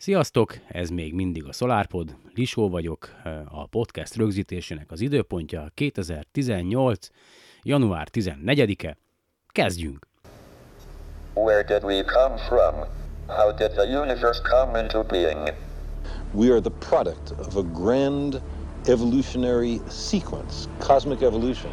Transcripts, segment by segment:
Sziasztok, ez még mindig a SolarPod, Lisó vagyok, a podcast rögzítésének az időpontja 2018. január 14-e. Kezdjünk! Where did we come from? How did the universe come into being? We are the product of a grand evolutionary sequence, cosmic evolution.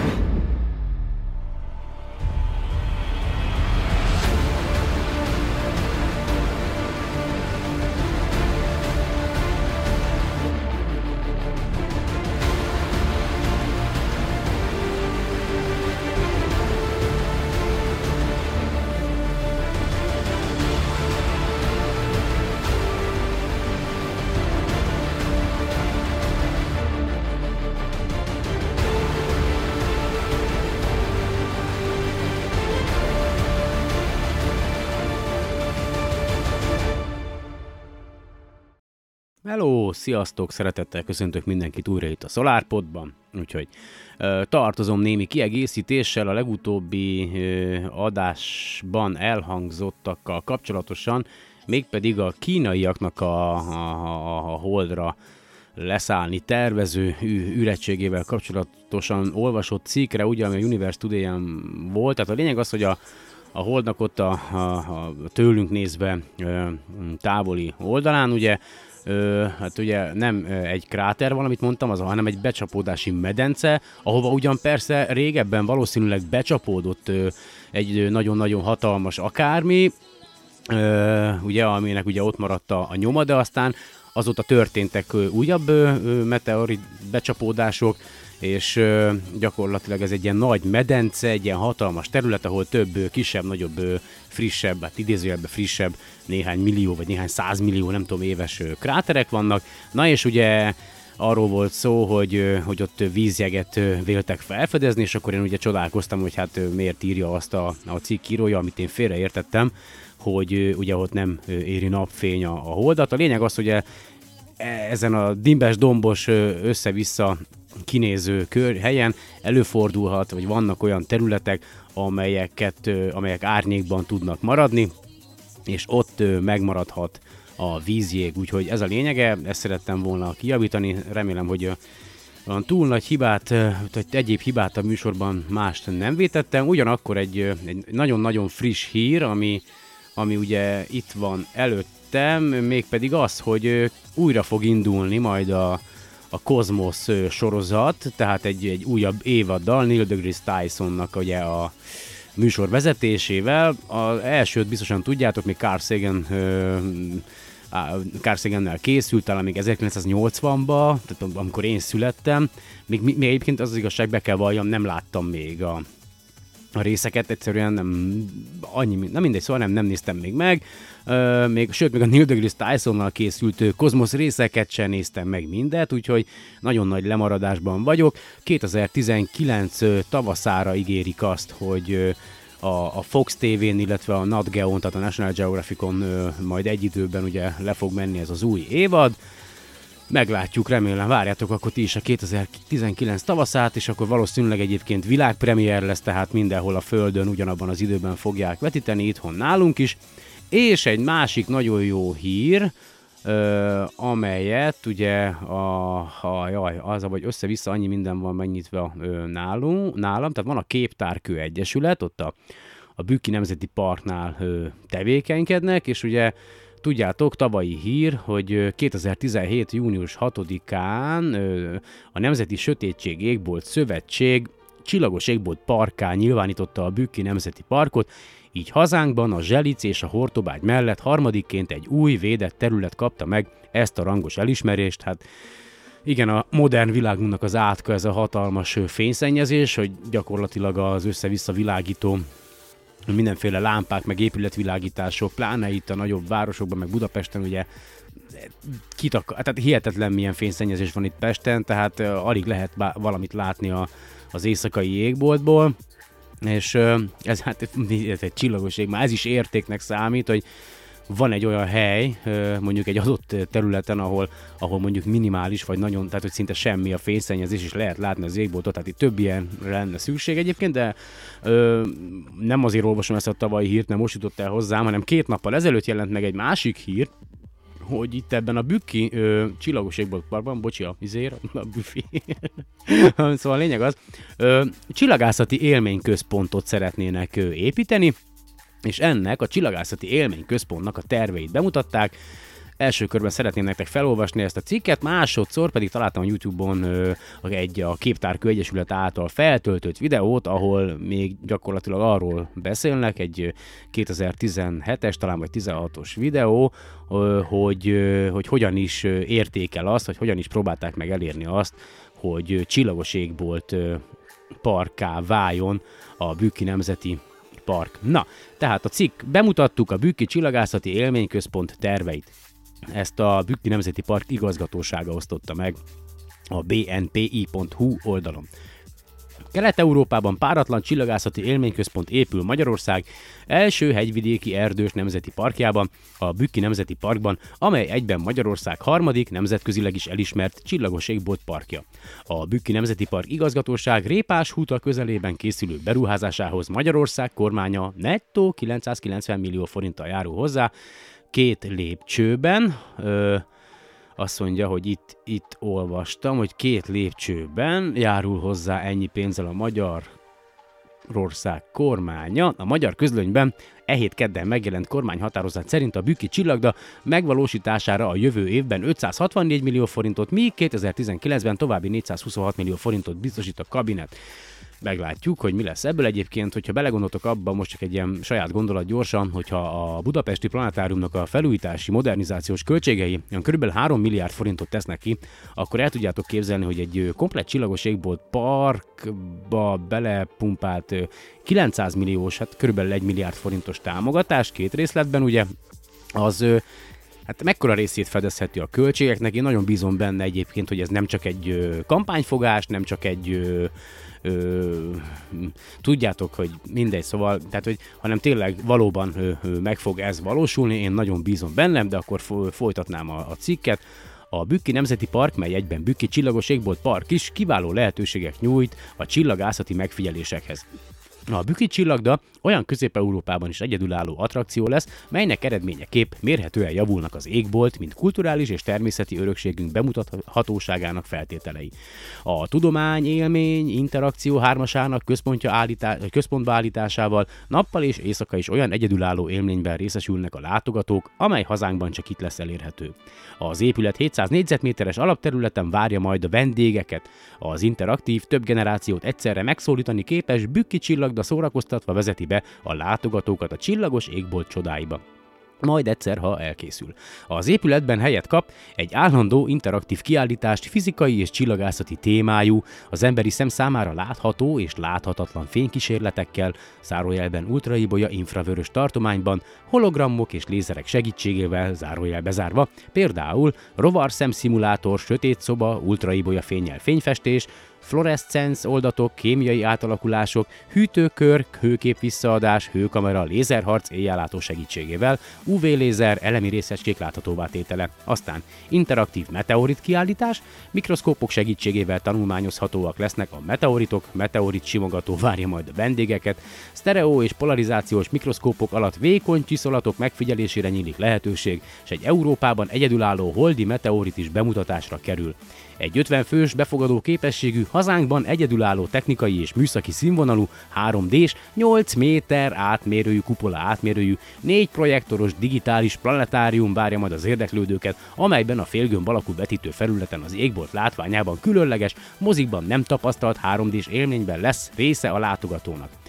Sziasztok, szeretettel köszöntök mindenkit újra itt a SolarPodban, úgyhogy ö, tartozom némi kiegészítéssel a legutóbbi ö, adásban elhangzottakkal kapcsolatosan, mégpedig a kínaiaknak a, a, a, holdra leszállni tervező ü- üretségével kapcsolatosan olvasott cikkre, ugye, ami a Universe today volt. Tehát a lényeg az, hogy a, a holdnak ott a, a, a tőlünk nézve távoli oldalán, ugye, Ö, hát ugye nem egy kráter van, amit mondtam, az, hanem egy becsapódási medence, ahova ugyan persze régebben valószínűleg becsapódott ö, egy nagyon-nagyon hatalmas akármi, ö, ugye, aminek ugye ott maradt a, a nyoma, de aztán azóta történtek újabb ö, meteorit becsapódások, és ö, gyakorlatilag ez egy ilyen nagy medence, egy ilyen hatalmas terület, ahol több ö, kisebb, nagyobb, ö, frissebb, hát idézőjelben frissebb, néhány millió vagy néhány százmillió, nem tudom, éves ö, kráterek vannak. Na és ugye arról volt szó, hogy, hogy ott vízjeget véltek felfedezni, és akkor én ugye csodálkoztam, hogy hát miért írja azt a, a cikk írója, amit én félreértettem, hogy ugye ott nem éri napfény a, a holdat. A lényeg az, hogy e- ezen a dimbes, dombos, össze-vissza kinéző kör helyen előfordulhat, vagy vannak olyan területek, amelyeket, amelyek árnyékban tudnak maradni, és ott megmaradhat a vízjég, úgyhogy ez a lényege, ezt szerettem volna kijavítani, remélem, hogy olyan túl nagy hibát, vagy egyéb hibát a műsorban mást nem vétettem, ugyanakkor egy, egy nagyon-nagyon friss hír, ami, ami ugye itt van előttem, mégpedig az, hogy újra fog indulni majd a, a Cosmos ö, sorozat, tehát egy, egy újabb évaddal Neil deGrasse Tysonnak ugye a műsor vezetésével. Az elsőt biztosan tudjátok, még Carl Sagan ö, Carl Sagannel készült, talán még 1980-ban, tehát amikor én születtem. Még, még egyébként az, az igazság, be kell valljam, nem láttam még a, a részeket, egyszerűen nem annyi, nem mindegy, szóval nem, nem néztem még meg. Ö, még, sőt, még a Neil deGrasse Tysonnal készült kozmosz részeket sem néztem meg mindet, úgyhogy nagyon nagy lemaradásban vagyok. 2019 ö, tavaszára ígérik azt, hogy a, a Fox TV-n, illetve a Nat Geo-n, tehát a National Geographicon ö, majd egy időben ugye le fog menni ez az új évad. Meglátjuk, remélem, várjátok akkor ti is a 2019 tavaszát, és akkor valószínűleg egyébként világpremier lesz, tehát mindenhol a Földön ugyanabban az időben fogják vetíteni, itthon nálunk is. És egy másik nagyon jó hír, ö, amelyet ugye a, a jaj, az, vagy össze-vissza annyi minden van megnyitva ö, nálunk, nálam, tehát van a Képtárkő Egyesület, ott a, a Bükki Nemzeti Parknál ö, tevékenykednek, és ugye Tudjátok, tavalyi hír, hogy ö, 2017. június 6-án ö, a Nemzeti Sötétség Égbolt Szövetség Csillagos Égbolt Parkán nyilvánította a Bükki Nemzeti Parkot, így hazánkban a Zselic és a Hortobágy mellett harmadikként egy új védett terület kapta meg ezt a rangos elismerést. Hát igen, a modern világunknak az átka ez a hatalmas fényszennyezés, hogy gyakorlatilag az össze-vissza világító mindenféle lámpák, meg épületvilágítások, pláne itt a nagyobb városokban, meg Budapesten ugye kitak, tehát hihetetlen milyen fényszennyezés van itt Pesten, tehát alig lehet valamit látni a, az éjszakai égboltból, és ez hát ez egy csillagos ég, már ez is értéknek számít, hogy van egy olyan hely, mondjuk egy adott területen, ahol, ahol mondjuk minimális, vagy nagyon, tehát hogy szinte semmi a fényszennyezés, és lehet látni az égboltot, tehát itt több ilyen lenne szükség egyébként, de ö, nem azért olvasom ezt a tavalyi hírt, nem most jutott el hozzám, hanem két nappal ezelőtt jelent meg egy másik hír, hogy itt ebben a Bükki ö, csillagos égboltparkban, bocsi a vizér, a büfi, szóval a lényeg az, ö, csillagászati élményközpontot szeretnének ö, építeni, és ennek a csillagászati élményközpontnak a terveit bemutatták. Első körben szeretném nektek felolvasni ezt a cikket, másodszor pedig találtam a YouTube-on egy a Képtárkő Egyesület által feltöltött videót, ahol még gyakorlatilag arról beszélnek, egy ö, 2017-es, talán vagy 16-os videó, hogy, hogy hogyan is értékel azt, hogy hogyan is próbálták meg elérni azt, hogy csillagos égbolt parká váljon a Bükki Nemzeti Park. Na, tehát a cikk bemutattuk a Bükki Csillagászati Élményközpont terveit. Ezt a Bükki Nemzeti Park igazgatósága osztotta meg a bnpi.hu oldalon. Kelet-Európában páratlan csillagászati élményközpont épül Magyarország első hegyvidéki erdős nemzeti parkjában, a Bükki Nemzeti Parkban, amely egyben Magyarország harmadik nemzetközileg is elismert csillagos égbolt parkja. A Bükki Nemzeti Park igazgatóság Répás húta közelében készülő beruházásához Magyarország kormánya nettó 990 millió forinttal járul hozzá, két lépcsőben, ö, azt mondja, hogy itt, itt olvastam, hogy két lépcsőben járul hozzá ennyi pénzzel a magyar ország kormánya. A magyar közlönyben e hét kedden megjelent kormányhatározat szerint a Bükki csillagda megvalósítására a jövő évben 564 millió forintot, míg 2019-ben további 426 millió forintot biztosít a kabinet. Meglátjuk, hogy mi lesz ebből egyébként, hogyha belegondoltok abba, most csak egy ilyen saját gondolat gyorsan, hogyha a budapesti planetáriumnak a felújítási, modernizációs költségei olyan kb. 3 milliárd forintot tesznek ki, akkor el tudjátok képzelni, hogy egy ö, komplett csillagos égbolt parkba belepumpált ö, 900 milliós, hát kb. 1 milliárd forintos támogatás két részletben, ugye, az Hát mekkora részét fedezheti a költségeknek? Én nagyon bízom benne egyébként, hogy ez nem csak egy kampányfogás, nem csak egy ö, tudjátok, hogy mindegy, szóval, tehát, hogy, hanem tényleg valóban ö, ö, meg fog ez valósulni, én nagyon bízom bennem, de akkor fo- folytatnám a, a cikket. A Bükki Nemzeti Park, mely egyben Bükki Csillagos Égbolt Park is kiváló lehetőségek nyújt a csillagászati megfigyelésekhez. A Bükki csillagda olyan Közép-Európában is egyedülálló attrakció lesz, melynek eredményeképp mérhetően javulnak az égbolt, mint kulturális és természeti örökségünk bemutathatóságának feltételei. A tudomány, élmény, interakció hármasának központja állítá- központba állításával nappal és éjszaka is olyan egyedülálló élményben részesülnek a látogatók, amely hazánkban csak itt lesz elérhető. Az épület 700 négyzetméteres alapterületen várja majd a vendégeket. Az interaktív, több generációt egyszerre megszólítani képes Bükki csillagda szórakoztatva vezeti be a látogatókat a csillagos égbolt csodáiba majd egyszer, ha elkészül. Az épületben helyet kap egy állandó interaktív kiállítást fizikai és csillagászati témájú, az emberi szem számára látható és láthatatlan fénykísérletekkel, zárójelben ultraibolya infravörös tartományban, hologramok és lézerek segítségével, zárójel bezárva, például rovar szemszimulátor, sötét szoba, ultraibolya fényel fényfestés, fluorescens oldatok, kémiai átalakulások, hűtőkör, hőkép visszaadás, hőkamera, lézerharc éjjellátó segítségével, UV-lézer, elemi részecskék láthatóvá tétele. Aztán interaktív meteorit kiállítás, mikroszkópok segítségével tanulmányozhatóak lesznek a meteoritok, meteorit simogató várja majd a vendégeket, sztereó és polarizációs mikroszkópok alatt vékony csiszolatok megfigyelésére nyílik lehetőség, és egy Európában egyedülálló holdi meteorit is bemutatásra kerül. Egy 50 fős befogadó képességű, hazánkban egyedülálló technikai és műszaki színvonalú 3D-s, 8 méter átmérőjű kupola átmérőjű, 4 projektoros digitális planetárium várja majd az érdeklődőket, amelyben a félgömb alakú vetítő felületen az égbolt látványában különleges, mozikban nem tapasztalt 3D-s élményben lesz része a látogatónak.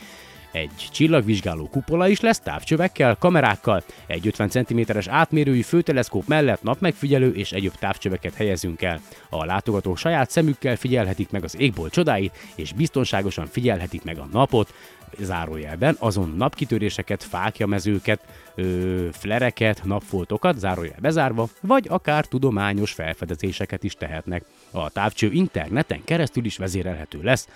Egy csillagvizsgáló kupola is lesz távcsövekkel, kamerákkal, egy 50 cm-es átmérőjű főteleszkóp mellett napmegfigyelő és egyéb távcsöveket helyezünk el. A látogatók saját szemükkel figyelhetik meg az égbolt csodáit, és biztonságosan figyelhetik meg a napot, zárójelben, azon napkitöréseket, fákjamezőket, ö, flereket, napfoltokat, zárójel bezárva, vagy akár tudományos felfedezéseket is tehetnek. A távcső interneten keresztül is vezérelhető lesz,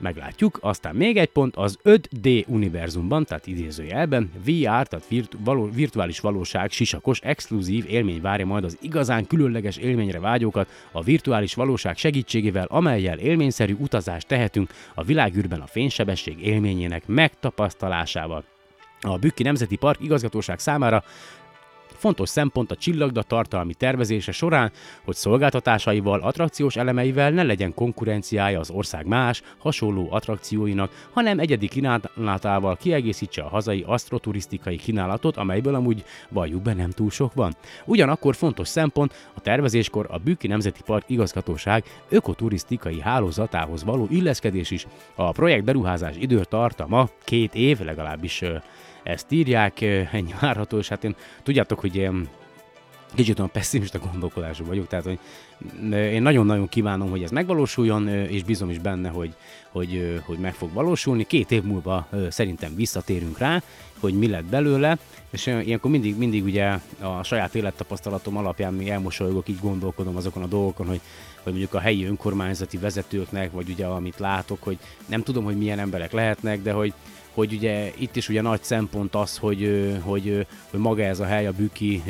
meglátjuk. Aztán még egy pont, az 5D univerzumban, tehát idézőjelben, VR, tehát virtu- való, virtuális valóság, sisakos, exkluzív élmény várja majd az igazán különleges élményre vágyókat a virtuális valóság segítségével, amelyel élményszerű utazást tehetünk a világűrben a fénysebesség élményének megtapasztalásával. A Bükki Nemzeti Park igazgatóság számára Fontos szempont a csillagda tartalmi tervezése során, hogy szolgáltatásaival, attrakciós elemeivel ne legyen konkurenciája az ország más, hasonló attrakcióinak, hanem egyedi kínálatával kiegészítse a hazai asztroturisztikai kínálatot, amelyből amúgy valljuk be nem túl sok van. Ugyanakkor fontos szempont a tervezéskor a Bükki Nemzeti Park igazgatóság ökoturisztikai hálózatához való illeszkedés is. A projekt beruházás időtartama két év, legalábbis ezt írják, ennyi várható, és hát én tudjátok, hogy én kicsit olyan pessimista gondolkodású vagyok, tehát hogy én nagyon-nagyon kívánom, hogy ez megvalósuljon, és bízom is benne, hogy, hogy, hogy meg fog valósulni. Két év múlva szerintem visszatérünk rá, hogy mi lett belőle, és ilyenkor mindig, mindig ugye a saját élettapasztalatom alapján mi elmosolygok, így gondolkodom azokon a dolgokon, hogy, hogy mondjuk a helyi önkormányzati vezetőknek, vagy ugye amit látok, hogy nem tudom, hogy milyen emberek lehetnek, de hogy, hogy ugye itt is ugye nagy szempont az, hogy, hogy, hogy maga ez a hely, a büki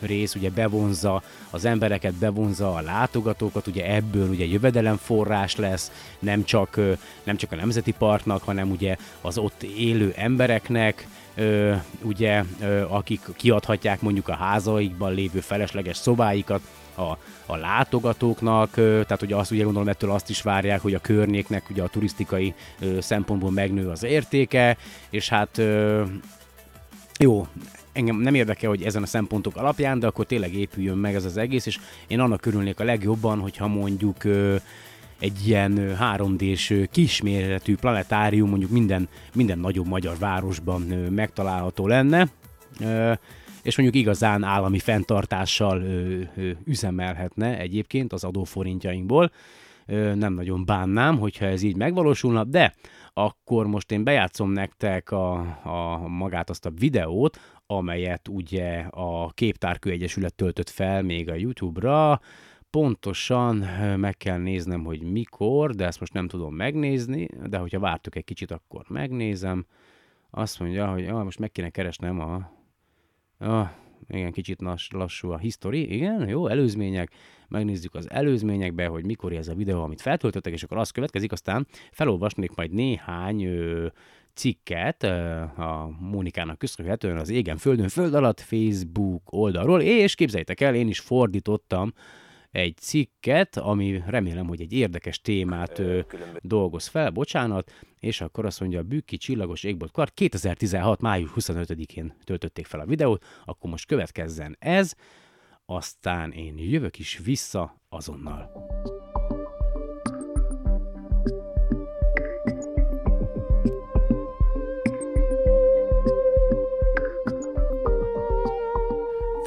rész ugye bevonza az embereket, bevonza a látogatókat, ugye ebből ugye jövedelemforrás lesz, nem csak, nem csak a Nemzeti Parknak, hanem ugye az ott élő embereknek, ugye, akik kiadhatják mondjuk a házaikban lévő felesleges szobáikat, a, a látogatóknak, tehát ugye azt ugye gondolom ettől azt is várják, hogy a környéknek ugye a turisztikai szempontból megnő az értéke, és hát jó, engem nem érdekel, hogy ezen a szempontok alapján, de akkor tényleg épüljön meg ez az egész, és én annak örülnék a legjobban, hogyha mondjuk egy ilyen 3D-s kisméretű planetárium mondjuk minden, minden nagyobb magyar városban megtalálható lenne és mondjuk igazán állami fenntartással ö, ö, üzemelhetne egyébként az adóforintjainkból. Ö, nem nagyon bánnám, hogyha ez így megvalósulna, de akkor most én bejátszom nektek a, a magát azt a videót, amelyet ugye a Képtárkő Egyesület töltött fel még a YouTube-ra, pontosan meg kell néznem, hogy mikor, de ezt most nem tudom megnézni, de hogyha vártok egy kicsit, akkor megnézem. Azt mondja, hogy ah, most meg kéne keresnem a Ah, igen, kicsit lassú a history, igen, jó, előzmények, megnézzük az előzményekbe, hogy mikor ez a videó, amit feltöltöttek, és akkor az következik, aztán felolvasnék majd néhány ö, cikket ö, a Mónikának köszönhetően az Égen Földön Föld alatt Facebook oldalról, és képzeljétek el, én is fordítottam egy cikket, ami remélem, hogy egy érdekes témát ö, dolgoz fel, bocsánat, és akkor azt mondja, a Bükki Csillagos Égbolt Kart 2016. május 25-én töltötték fel a videót, akkor most következzen ez, aztán én jövök is vissza azonnal.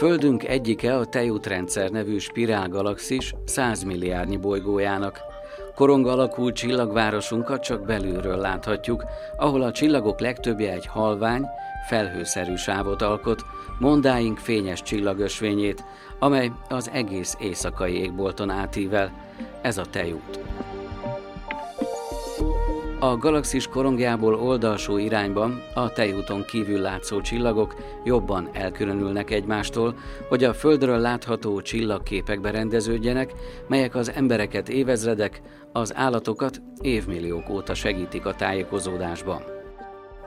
Földünk egyike a tejútrendszer nevű spirálgalaxis 100 milliárdnyi bolygójának. Korong alakú csillagvárosunkat csak belülről láthatjuk, ahol a csillagok legtöbbje egy halvány, felhőszerű sávot alkot, mondáink fényes csillagösvényét, amely az egész éjszakai égbolton átível. Ez a tejút. A galaxis korongjából oldalsó irányban a tejúton kívül látszó csillagok jobban elkülönülnek egymástól, hogy a Földről látható csillagképekbe rendeződjenek, melyek az embereket évezredek, az állatokat évmilliók óta segítik a tájékozódásban.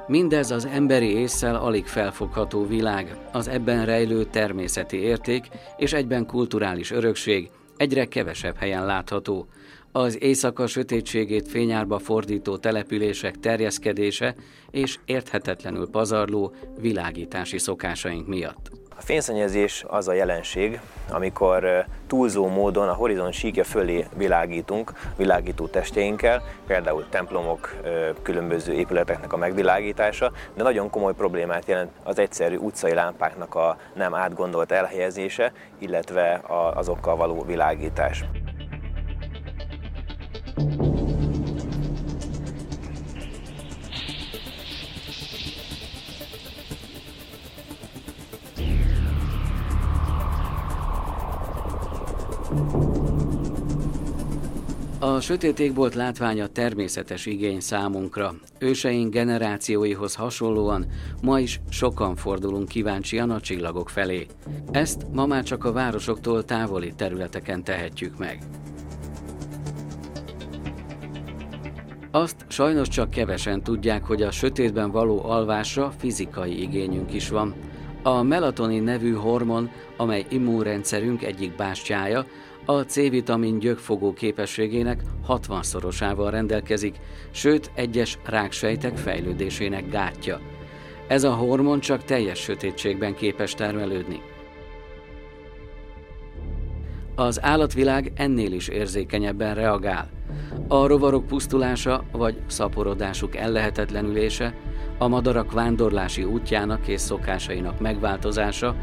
Mindez az emberi észsel alig felfogható világ, az ebben rejlő természeti érték és egyben kulturális örökség egyre kevesebb helyen látható, az éjszaka sötétségét fényárba fordító települések terjeszkedése és érthetetlenül pazarló világítási szokásaink miatt. A fényszennyezés az a jelenség, amikor túlzó módon a horizont síkja fölé világítunk, világító testjeinkkel, például templomok, különböző épületeknek a megvilágítása, de nagyon komoly problémát jelent az egyszerű utcai lámpáknak a nem átgondolt elhelyezése, illetve azokkal való világítás. A sötét égbolt látványa természetes igény számunkra. Őseink generációihoz hasonlóan ma is sokan fordulunk kíváncsian a csillagok felé. Ezt ma már csak a városoktól távoli területeken tehetjük meg. Azt sajnos csak kevesen tudják, hogy a sötétben való alvásra fizikai igényünk is van. A melatonin nevű hormon, amely immunrendszerünk egyik bástyája, a C-vitamin gyökfogó képességének 60-szorosával rendelkezik, sőt egyes ráksejtek fejlődésének gátja. Ez a hormon csak teljes sötétségben képes termelődni. Az állatvilág ennél is érzékenyebben reagál. A rovarok pusztulása vagy szaporodásuk ellehetetlenülése, a madarak vándorlási útjának és szokásainak megváltozása,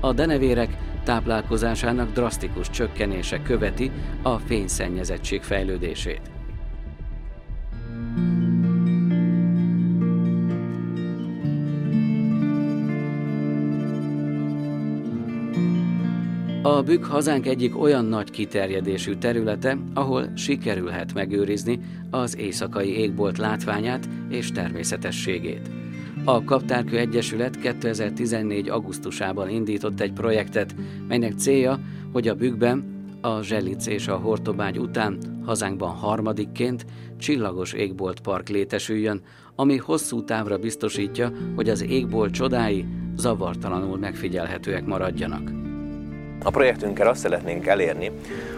a denevérek táplálkozásának drasztikus csökkenése követi a fényszennyezettség fejlődését. A Bükk hazánk egyik olyan nagy kiterjedésű területe, ahol sikerülhet megőrizni az éjszakai égbolt látványát és természetességét. A Kaptárkő Egyesület 2014. augusztusában indított egy projektet, melynek célja, hogy a Bükkben, a Zselic és a Hortobágy után hazánkban harmadikként csillagos égbolt park létesüljön, ami hosszú távra biztosítja, hogy az égbolt csodái zavartalanul megfigyelhetőek maradjanak. A projektünkkel azt szeretnénk elérni,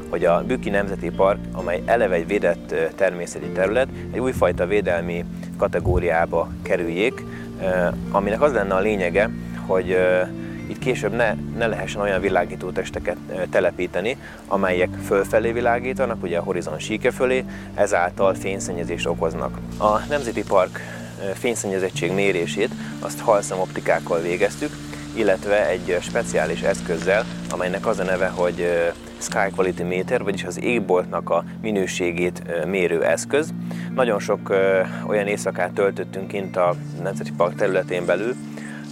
hogy a Bükki Nemzeti Park, amely eleve egy védett természeti terület, egy újfajta védelmi kategóriába kerüljék, aminek az lenne a lényege, hogy itt később ne, ne lehessen olyan világító testeket telepíteni, amelyek fölfelé világítanak, ugye a horizon síke fölé, ezáltal fényszennyezést okoznak. A Nemzeti Park fényszennyezettség mérését azt halszemoptikákkal végeztük, illetve egy speciális eszközzel, amelynek az a neve, hogy Sky Quality Meter, vagyis az égboltnak a minőségét mérő eszköz. Nagyon sok olyan éjszakát töltöttünk kint a Nemzeti Park területén belül,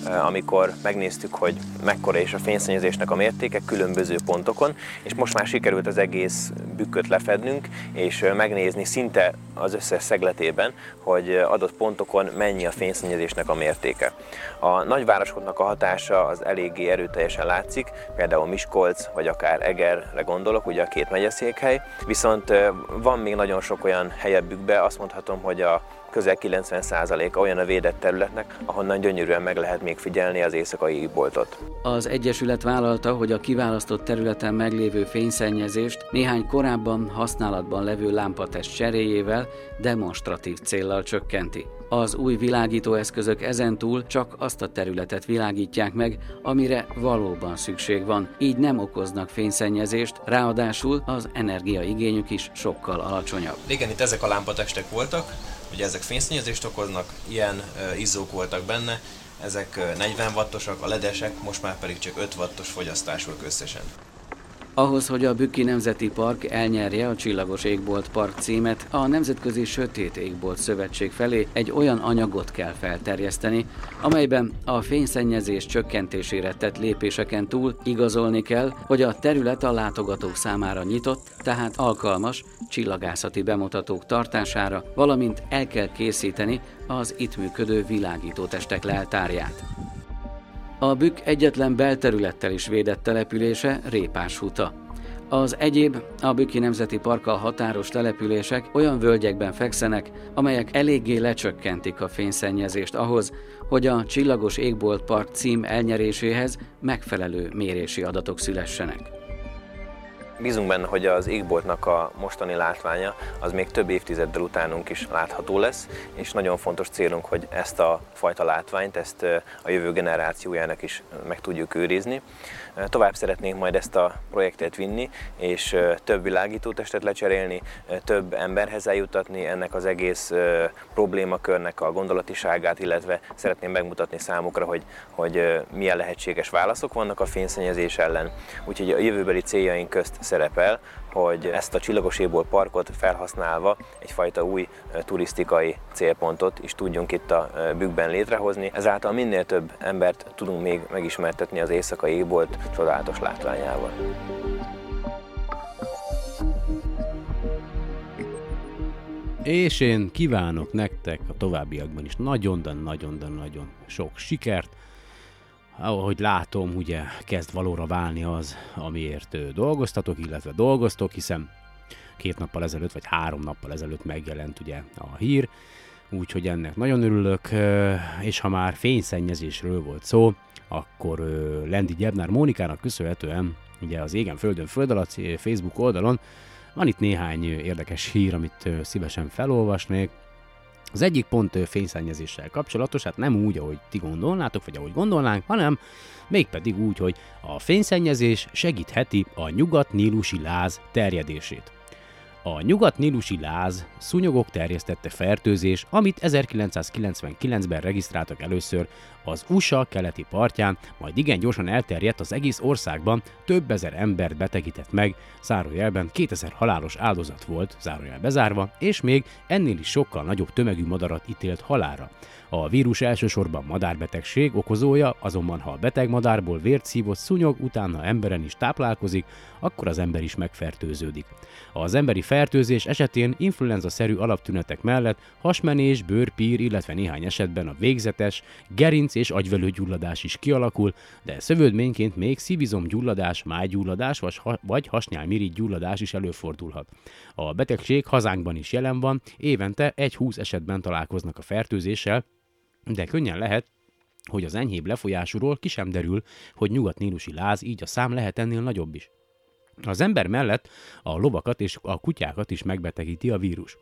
amikor megnéztük, hogy mekkora és a fényszennyezésnek a mértéke különböző pontokon, és most már sikerült az egész bükköt lefednünk, és megnézni szinte az összes szegletében, hogy adott pontokon mennyi a fényszennyezésnek a mértéke. A nagyvárosoknak a hatása az eléggé erőteljesen látszik, például Miskolc, vagy akár Egerre gondolok, ugye a két megyeszékhely, viszont van még nagyon sok olyan helyebbükbe, azt mondhatom, hogy a közel 90%-a olyan a védett területnek, ahonnan gyönyörűen meg lehet még figyelni az éjszakai boltot. Az Egyesület vállalta, hogy a kiválasztott területen meglévő fényszennyezést néhány korábban használatban levő lámpatest cseréjével demonstratív céllal csökkenti. Az új világító eszközök ezentúl csak azt a területet világítják meg, amire valóban szükség van, így nem okoznak fényszennyezést, ráadásul az energiaigényük is sokkal alacsonyabb. Igen, itt ezek a lámpatestek voltak, ugye ezek fényszennyezést okoznak, ilyen izzók voltak benne, ezek 40 wattosak, a ledesek, most már pedig csak 5 wattos fogyasztásúak összesen. Ahhoz, hogy a Bükki Nemzeti Park elnyerje a Csillagos Égbolt Park címet, a Nemzetközi Sötét Égbolt Szövetség felé egy olyan anyagot kell felterjeszteni, amelyben a fényszennyezés csökkentésére tett lépéseken túl igazolni kell, hogy a terület a látogatók számára nyitott, tehát alkalmas csillagászati bemutatók tartására, valamint el kell készíteni az itt működő világítótestek leltárját. A Bükk egyetlen belterülettel is védett települése Répás Huta. Az egyéb, a Bükki Nemzeti Parkkal határos települések olyan völgyekben fekszenek, amelyek eléggé lecsökkentik a fényszennyezést ahhoz, hogy a Csillagos Égbolt Park cím elnyeréséhez megfelelő mérési adatok szülessenek. Bízunk benne, hogy az égboltnak a mostani látványa az még több évtizeddel utánunk is látható lesz, és nagyon fontos célunk, hogy ezt a fajta látványt, ezt a jövő generációjának is meg tudjuk őrizni. Tovább szeretnénk majd ezt a projektet vinni, és több világítótestet lecserélni, több emberhez eljutatni ennek az egész problémakörnek a gondolatiságát, illetve szeretném megmutatni számukra, hogy, hogy milyen lehetséges válaszok vannak a fényszennyezés ellen. Úgyhogy a jövőbeli céljaink közt szerepel, hogy ezt a Csillagos parkot felhasználva egyfajta új turisztikai célpontot is tudjunk itt a bükkben létrehozni. Ezáltal minél több embert tudunk még megismertetni az éjszakai ébolt csodálatos látványával. És én kívánok nektek a továbbiakban is nagyon, de nagyon, de nagyon sok sikert. Ahogy látom, ugye kezd valóra válni az, amiért dolgoztatok, illetve dolgoztok, hiszen két nappal ezelőtt, vagy három nappal ezelőtt megjelent ugye a hír, úgyhogy ennek nagyon örülök, és ha már fényszennyezésről volt szó, akkor Lendi Gyebnár Mónikának köszönhetően ugye az Égen Földön Föld alatt Facebook oldalon van itt néhány érdekes hír, amit szívesen felolvasnék. Az egyik pont fényszennyezéssel kapcsolatos, hát nem úgy, ahogy ti gondolnátok, vagy ahogy gondolnánk, hanem mégpedig úgy, hogy a fényszennyezés segítheti a nyugat-nílusi láz terjedését. A nyugat-nílusi láz szúnyogok terjesztette fertőzés, amit 1999-ben regisztráltak először az USA keleti partján, majd igen gyorsan elterjedt az egész országban, több ezer embert betegített meg, zárójelben 2000 halálos áldozat volt, zárójel bezárva, és még ennél is sokkal nagyobb tömegű madarat ítélt halára. A vírus elsősorban madárbetegség okozója, azonban ha a beteg madárból vért szívott szúnyog utána emberen is táplálkozik, akkor az ember is megfertőződik. Az emberi fertőzés esetén influenza-szerű alaptünetek mellett hasmenés, bőrpír, illetve néhány esetben a végzetes, gerinc és agyvelőgyulladás is kialakul, de szövődményként még szívizomgyulladás, májgyulladás vagy hasnyálmirigy gyulladás is előfordulhat. A betegség hazánkban is jelen van, évente egy 20 esetben találkoznak a fertőzéssel, de könnyen lehet, hogy az enyhébb lefolyásúról ki sem derül, hogy nyugat-nílusi láz, így a szám lehet ennél nagyobb is. Az ember mellett a lovakat és a kutyákat is megbetegíti a vírus.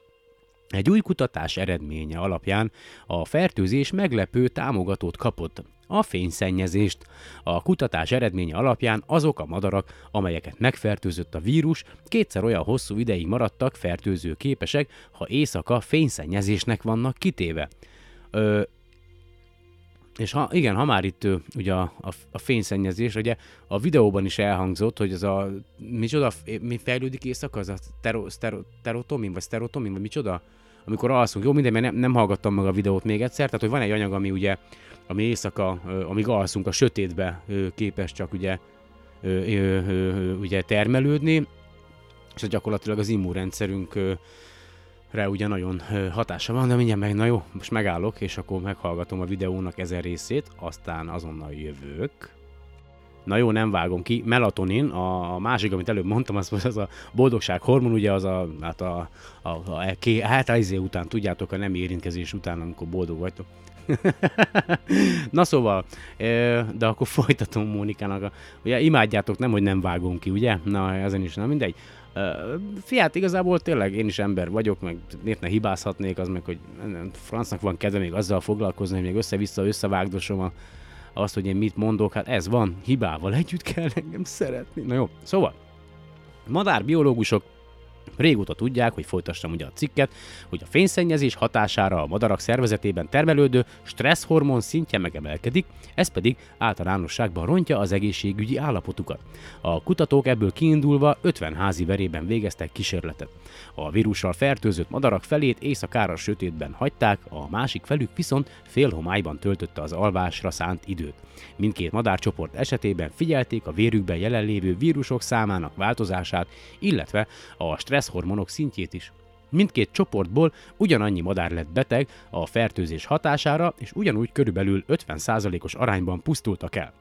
Egy új kutatás eredménye alapján a fertőzés meglepő támogatót kapott, a fényszennyezést. A kutatás eredménye alapján azok a madarak, amelyeket megfertőzött a vírus, kétszer olyan hosszú ideig maradtak fertőző képesek, ha éjszaka fényszennyezésnek vannak kitéve. Ö, és ha, igen, ha már itt ugye a, a, a fényszennyezés, ugye a videóban is elhangzott, hogy az a, micsoda, mi fejlődik éjszaka, az a stero, stero, terotomin, vagy sterotomin, vagy micsoda? Amikor alszunk, jó minden, mert nem, nem hallgattam meg a videót még egyszer, tehát hogy van egy anyag, ami ugye, ami éjszaka, amíg alszunk a sötétbe képes csak ugye, ugye termelődni, és gyakorlatilag az immunrendszerünk re ugye nagyon hatása van, de mindjárt meg, na jó, most megállok, és akkor meghallgatom a videónak ezen részét, aztán azonnal jövök. Na jó, nem vágom ki. Melatonin, a másik, amit előbb mondtam, az, az a boldogság hormon, ugye az a, hát a, a, a, a hát izé után, tudjátok, a nem érintkezés után, amikor boldog vagytok. Na szóval, de akkor folytatom Mónikának. Ugye imádjátok, nem, hogy nem vágom ki, ugye? Na, ezen is, nem mindegy. Fiát, igazából tényleg én is ember vagyok, meg miért ne hibázhatnék, az meg, hogy francnak van kedve még azzal foglalkozni, hogy még össze-vissza összevágdosom a, azt, hogy én mit mondok, hát ez van, hibával együtt kell engem szeretni. Na jó, szóval, madárbiológusok Régóta tudják, hogy folytassam ugye a cikket, hogy a fényszennyezés hatására a madarak szervezetében termelődő stresszhormon szintje megemelkedik, ez pedig általánosságban rontja az egészségügyi állapotukat. A kutatók ebből kiindulva 50 házi verében végeztek kísérletet. A vírussal fertőzött madarak felét éjszakára sötétben hagyták, a másik felük viszont félhomályban töltötte az alvásra szánt időt. Mindkét madárcsoport esetében figyelték a vérükben jelenlévő vírusok számának változását, illetve a stresszhormonok szintjét is. Mindkét csoportból ugyanannyi madár lett beteg a fertőzés hatására, és ugyanúgy körülbelül 50%-os arányban pusztultak el.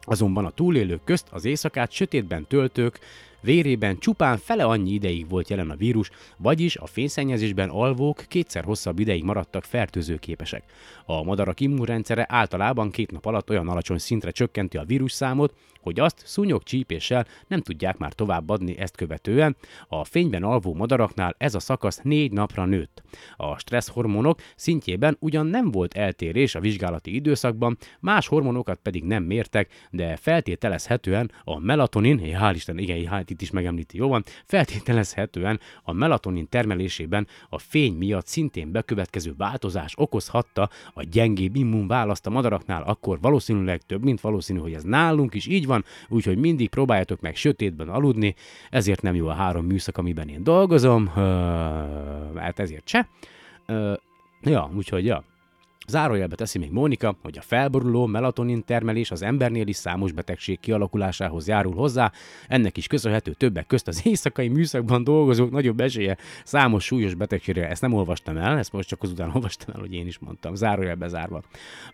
Azonban a túlélők közt az éjszakát sötétben töltők Vérében csupán fele annyi ideig volt jelen a vírus, vagyis a fényszennyezésben alvók kétszer hosszabb ideig maradtak fertőzőképesek. A madarak immunrendszere általában két nap alatt olyan alacsony szintre csökkenti a vírusszámot, hogy azt szúnyog csípéssel nem tudják már továbbadni ezt követően. A fényben alvó madaraknál ez a szakasz négy napra nőtt. A stresszhormonok szintjében ugyan nem volt eltérés a vizsgálati időszakban, más hormonokat pedig nem mértek, de feltételezhetően a melatonin, hál' Isten, igen, itt is megemlíti, jó van, feltételezhetően a melatonin termelésében a fény miatt szintén bekövetkező változás okozhatta a gyengébb immunválaszt a madaraknál, akkor valószínűleg több, mint valószínű, hogy ez nálunk is így van, úgyhogy mindig próbáljatok meg sötétben aludni, ezért nem jó a három műszak, amiben én dolgozom, hát ezért se. Ja, úgyhogy ja, Zárójelbe teszi még Mónika, hogy a felboruló melatonin termelés az embernél is számos betegség kialakulásához járul hozzá, ennek is köszönhető többek közt az éjszakai műszakban dolgozók nagyobb esélye számos súlyos betegségre. Ezt nem olvastam el, ezt most csak azután olvastam el, hogy én is mondtam, zárójelbe zárva.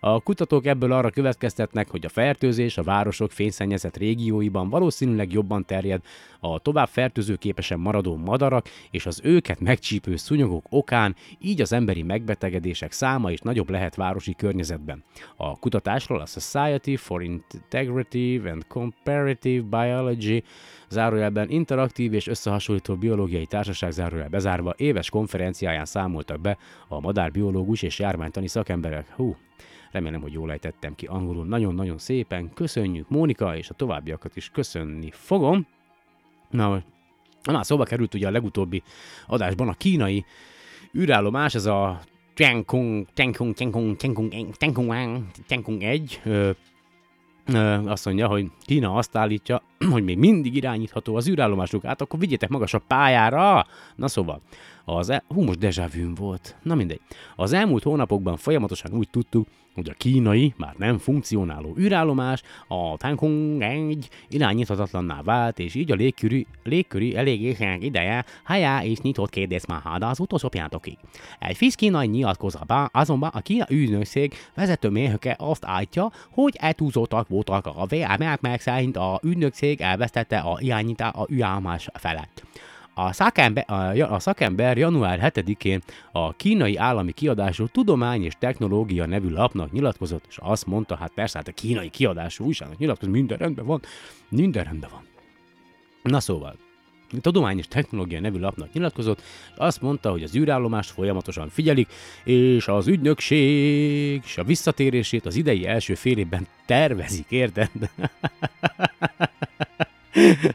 A kutatók ebből arra következtetnek, hogy a fertőzés a városok fényszennyezett régióiban valószínűleg jobban terjed, a tovább fertőző képesen maradó madarak és az őket megcsípő szúnyogok okán, így az emberi megbetegedések száma is nagyobb lehet városi környezetben. A kutatásról a Society for Integrative and Comparative Biology zárójelben interaktív és összehasonlító biológiai társaság zárójel bezárva éves konferenciáján számoltak be a madárbiológus és járványtani szakemberek. Hú, remélem, hogy jól ejtettem ki angolul. Nagyon-nagyon szépen köszönjük Mónika, és a továbbiakat is köszönni fogom. Na, már szóba került ugye a legutóbbi adásban a kínai űrállomás, ez a Tiankung, Tiankung, Tiankung, Tiankung, Tiankung, Tiankung 1, azt mondja, hogy Kína azt állítja, hogy még mindig irányítható az űrállomásuk, át akkor vigyétek magasabb pályára! Na szóval, az el... Hú, most déjà volt. Na mindegy. Az elmúlt hónapokban folyamatosan úgy tudtuk, hogy a kínai, már nem funkcionáló űrállomás a Tankung 1 irányíthatatlanná vált, és így a légköri, légköri elégések ideje helyá és nyitott kérdés már az utolsó pillanatokig. Egy friss kínai nyilatkozatban azonban a Kína ügynökség vezető mérnöke azt állítja, hogy eltúzottak voltak a VMR, meg szerint a ügynökség elvesztette a irányítás a űrállomás felett. A szakember, a szakember január 7-én a kínai állami kiadású Tudomány és Technológia nevű lapnak nyilatkozott, és azt mondta, hát persze, hát a kínai kiadású újságnak nyilatkozott, minden rendben van, minden rendben van. Na szóval, Tudomány és Technológia nevű lapnak nyilatkozott, és azt mondta, hogy az űrállomást folyamatosan figyelik, és az ügynökség és a visszatérését az idei első fél évben tervezik, érted?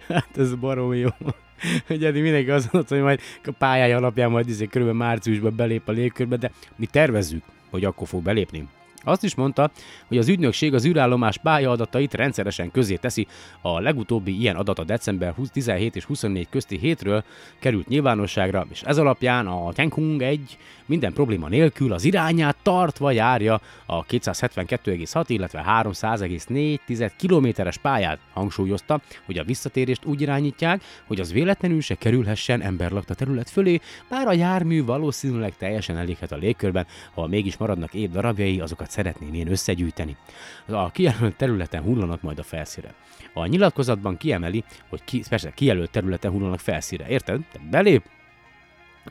hát ez baromi jó hogy eddig mindenki azt mondta, hogy majd a pályája alapján majd izé körülbelül márciusban belép a légkörbe, de mi tervezzük, hogy akkor fog belépni. Azt is mondta, hogy az ügynökség az űrállomás pályaadatait rendszeresen közé teszi. A legutóbbi ilyen adat a december 17 és 24 közti hétről került nyilvánosságra, és ez alapján a Tenkung 1 minden probléma nélkül az irányát tartva járja a 272,6, illetve 300,4 kilométeres pályát. Hangsúlyozta, hogy a visszatérést úgy irányítják, hogy az véletlenül se kerülhessen emberlakta terület fölé, bár a jármű valószínűleg teljesen eléghet a légkörben, ha mégis maradnak év darabjai, azokat szeretném én összegyűjteni. A kijelölt területen hullanak majd a felszíre. A nyilatkozatban kiemeli, hogy ki, persze kijelölt területen hullanak felszíre, érted? Te belép,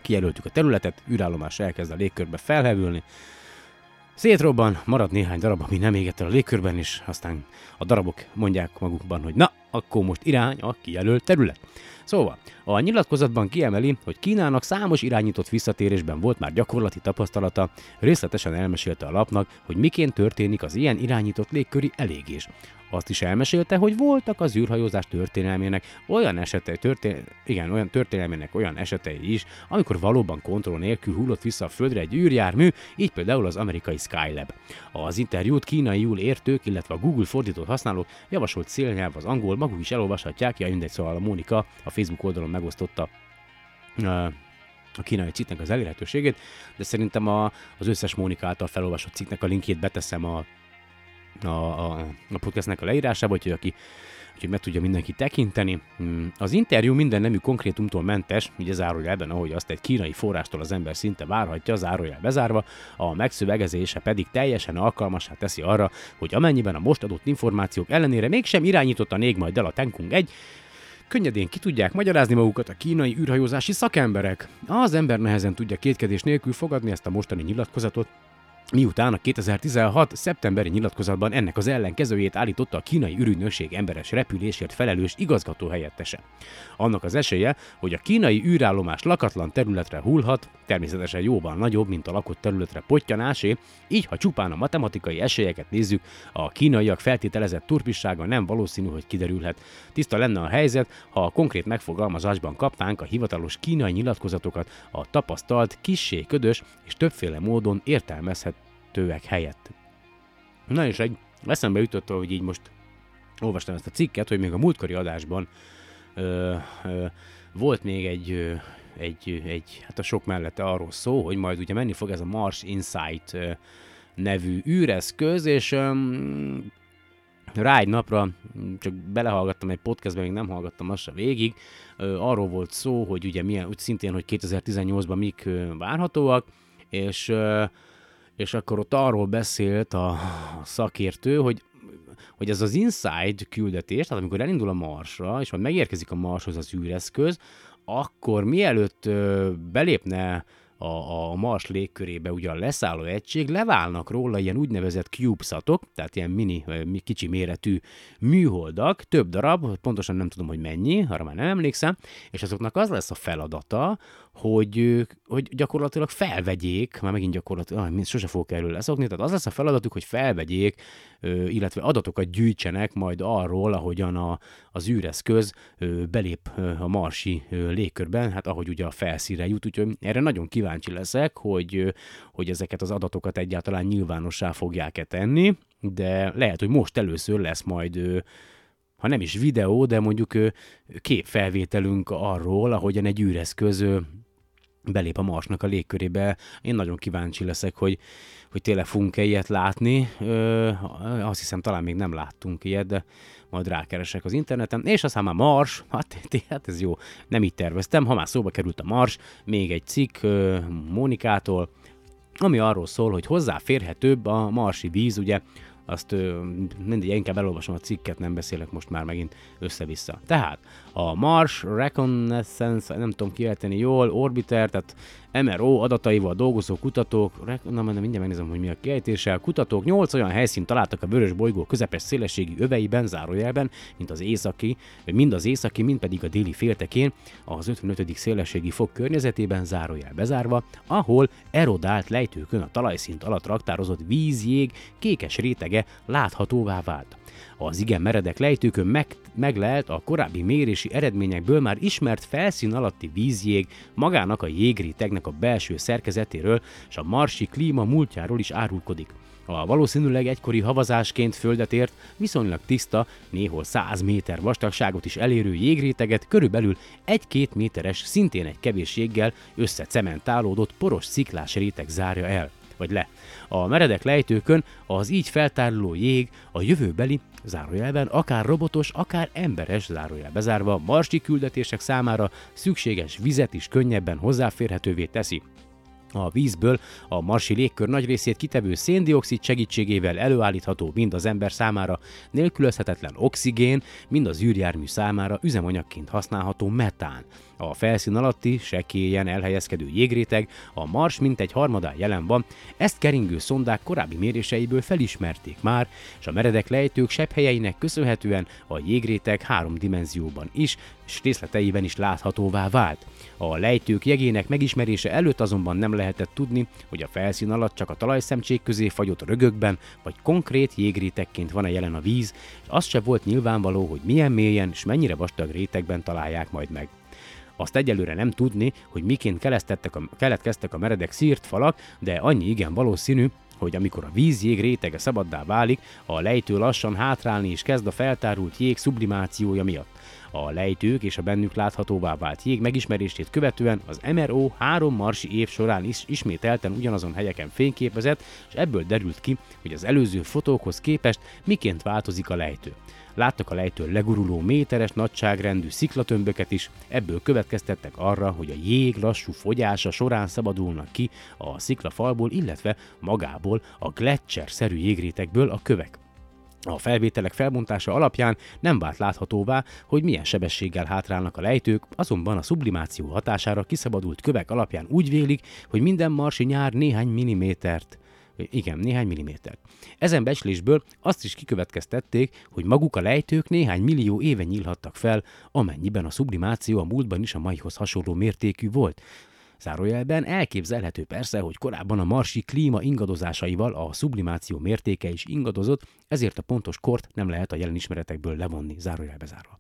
kijelöltük a területet, űrállomás elkezd a légkörbe felhevülni, Szétrobban, marad néhány darab, ami nem égett el a légkörben, és aztán a darabok mondják magukban, hogy na, akkor most irány a kijelölt terület. Szóval, a nyilatkozatban kiemeli, hogy Kínának számos irányított visszatérésben volt már gyakorlati tapasztalata, részletesen elmesélte a lapnak, hogy miként történik az ilyen irányított légköri elégés. Azt is elmesélte, hogy voltak az űrhajózás történelmének olyan esetei, történ- igen, olyan történelmének olyan esetei is, amikor valóban kontroll nélkül hullott vissza a földre egy űrjármű, így például az amerikai Skylab. Az interjút kínaiul értők, illetve a Google fordítót használók javasolt célnyelv az angol, maguk is elolvashatják, ja mindegy, szóval a Mónika a Facebook oldalon megosztotta a kínai cikknek az elérhetőségét, de szerintem a, az összes Mónika által felolvasott cikknek a linkjét beteszem a a, a, a podcastnek a leírásába, hogy aki úgyhogy meg tudja mindenki tekinteni. Hmm, az interjú minden nemű konkrétumtól mentes, ugye zárójelben, ahogy azt egy kínai forrástól az ember szinte várhatja, zárójel bezárva, a megszövegezése pedig teljesen alkalmasá teszi arra, hogy amennyiben a most adott információk ellenére mégsem irányította még majd el a Tenkung egy, könnyedén ki tudják magyarázni magukat a kínai űrhajózási szakemberek. Az ember nehezen tudja kétkedés nélkül fogadni ezt a mostani nyilatkozatot, Miután a 2016. szeptemberi nyilatkozatban ennek az ellenkezőjét állította a kínai ürügynökség emberes repülésért felelős igazgató helyettese. Annak az esélye, hogy a kínai űrállomás lakatlan területre hullhat, természetesen jóval nagyobb, mint a lakott területre pottyanásé, így ha csupán a matematikai esélyeket nézzük, a kínaiak feltételezett turpissága nem valószínű, hogy kiderülhet. Tiszta lenne a helyzet, ha a konkrét megfogalmazásban kapnánk a hivatalos kínai nyilatkozatokat a tapasztalt, kissé ködös és többféle módon értelmezhet tőek helyett. Na és egy eszembe jutott, hogy így most olvastam ezt a cikket, hogy még a múltkori adásban ö, ö, volt még egy, ö, egy, egy, hát a sok mellette arról szó, hogy majd ugye menni fog ez a Mars Insight ö, nevű űreszköz, és ö, rá egy napra csak belehallgattam egy podcastbe, még nem hallgattam azt se végig, ö, arról volt szó, hogy ugye milyen, úgy szintén, hogy 2018-ban mik ö, várhatóak, és ö, és akkor ott arról beszélt a szakértő, hogy hogy ez az inside küldetés, tehát amikor elindul a Marsra, és majd megérkezik a Marshoz az űreszköz, akkor mielőtt belépne a, a Mars légkörébe ugye a leszálló egység, leválnak róla ilyen úgynevezett CubeSatok, tehát ilyen mini, kicsi méretű műholdak, több darab, pontosan nem tudom, hogy mennyi, arra már nem emlékszem, és azoknak az lesz a feladata, hogy, hogy gyakorlatilag felvegyék, már megint gyakorlatilag, ah, sose fogok erről leszokni, tehát az lesz a feladatuk, hogy felvegyék, illetve adatokat gyűjtsenek majd arról, ahogyan a, az űreszköz belép a marsi légkörben, hát ahogy ugye a felszínre jut, úgyhogy erre nagyon kíváncsi leszek, hogy, hogy ezeket az adatokat egyáltalán nyilvánossá fogják-e tenni, de lehet, hogy most először lesz majd ha nem is videó, de mondjuk képfelvételünk arról, ahogyan egy űreszköz belép a Marsnak a légkörébe. Én nagyon kíváncsi leszek, hogy, hogy tényleg fogunk-e ilyet látni. Ö, azt hiszem, talán még nem láttunk ilyet, de majd rákeresek az interneten. És aztán már Mars, hát, hát ez jó, nem így terveztem. Ha már szóba került a Mars, még egy cikk ö, Mónikától, ami arról szól, hogy hozzáférhetőbb a marsi víz, ugye azt mindegy, inkább elolvasom a cikket, nem beszélek most már megint össze-vissza. Tehát a Mars Reconnaissance, nem tudom kiejteni jól, Orbiter, tehát MRO adataival dolgozó kutatók, na mindjárt megnézem, hogy mi a kiejtése, kutatók 8 olyan helyszínt találtak a vörös bolygó közepes szélességi öveiben, zárójelben, mint az északi, vagy mind az északi, mind pedig a déli féltekén, az 55. szélességi fok környezetében, zárójel bezárva, ahol erodált lejtőkön a talajszint alatt raktározott vízjég kékes rétege láthatóvá vált. Az igen meredek lejtőkön meg, meglelt a korábbi mérési eredményekből már ismert felszín alatti vízjég magának a jégrétegnek a belső szerkezetéről és a marsi klíma múltjáról is árulkodik. A valószínűleg egykori havazásként földet ért, viszonylag tiszta, néhol 100 méter vastagságot is elérő jégréteget körülbelül 1-2 méteres, szintén egy kevés jéggel összecementálódott poros sziklás réteg zárja el vagy le. A meredek lejtőkön az így feltáruló jég a jövőbeli zárójelben akár robotos, akár emberes zárójel bezárva marsi küldetések számára szükséges vizet is könnyebben hozzáférhetővé teszi. A vízből a marsi légkör nagy részét kitevő széndiokszid segítségével előállítható mind az ember számára nélkülözhetetlen oxigén, mind az űrjármű számára üzemanyagként használható metán. A felszín alatti, sekélyen elhelyezkedő jégréteg a Mars mintegy harmadán jelen van, ezt keringő szondák korábbi méréseiből felismerték már, és a meredek lejtők helyeinek köszönhetően a jégréteg három dimenzióban is, és részleteiben is láthatóvá vált. A lejtők jegének megismerése előtt azonban nem lehetett tudni, hogy a felszín alatt csak a talajszemcsék közé fagyott rögökben, vagy konkrét jégrétegként van-e jelen a víz, és az se volt nyilvánvaló, hogy milyen mélyen és mennyire vastag rétegben találják majd meg. Azt egyelőre nem tudni, hogy miként a, keletkeztek a meredek szírt falak, de annyi igen valószínű, hogy amikor a vízjég rétege szabaddá válik, a lejtő lassan hátrálni is kezd a feltárult jég sublimációja miatt. A lejtők és a bennük láthatóvá vált jég megismerését követően az MRO három marsi év során is ismételten ugyanazon helyeken fényképezett, és ebből derült ki, hogy az előző fotókhoz képest miként változik a lejtő. Láttak a lejtő leguruló méteres nagyságrendű sziklatömböket is, ebből következtettek arra, hogy a jég lassú fogyása során szabadulnak ki a sziklafalból, illetve magából a gletszer-szerű jégrétekből a kövek. A felvételek felbontása alapján nem vált láthatóvá, hogy milyen sebességgel hátrálnak a lejtők, azonban a sublimáció hatására kiszabadult kövek alapján úgy vélik, hogy minden marsi nyár néhány millimétert igen, néhány millimétert. Ezen becslésből azt is kikövetkeztették, hogy maguk a lejtők néhány millió éve nyílhattak fel, amennyiben a sublimáció a múltban is a maihoz hasonló mértékű volt. Zárójelben elképzelhető persze, hogy korábban a marsi klíma ingadozásaival a sublimáció mértéke is ingadozott, ezért a pontos kort nem lehet a jelen ismeretekből levonni, zárójelbe zárva.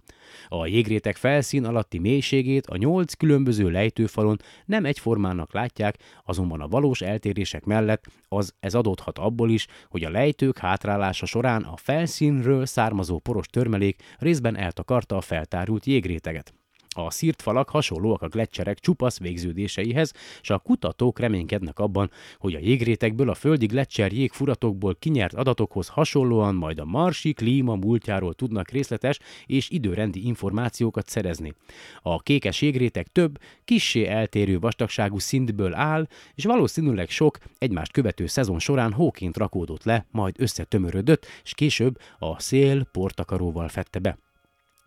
A jégrétek felszín alatti mélységét a nyolc különböző lejtőfalon nem egyformának látják, azonban a valós eltérések mellett az ez adódhat abból is, hogy a lejtők hátrálása során a felszínről származó poros törmelék részben eltakarta a feltárult jégréteget. A szírt falak hasonlóak a gletszerek csupasz végződéseihez, és a kutatók reménykednek abban, hogy a jégrétekből a földi gletszer jégfuratokból kinyert adatokhoz hasonlóan majd a marsi klíma múltjáról tudnak részletes és időrendi információkat szerezni. A kékes jégrétek több, kissé eltérő vastagságú szintből áll, és valószínűleg sok egymást követő szezon során hóként rakódott le, majd összetömörödött, és később a szél portakaróval fette be.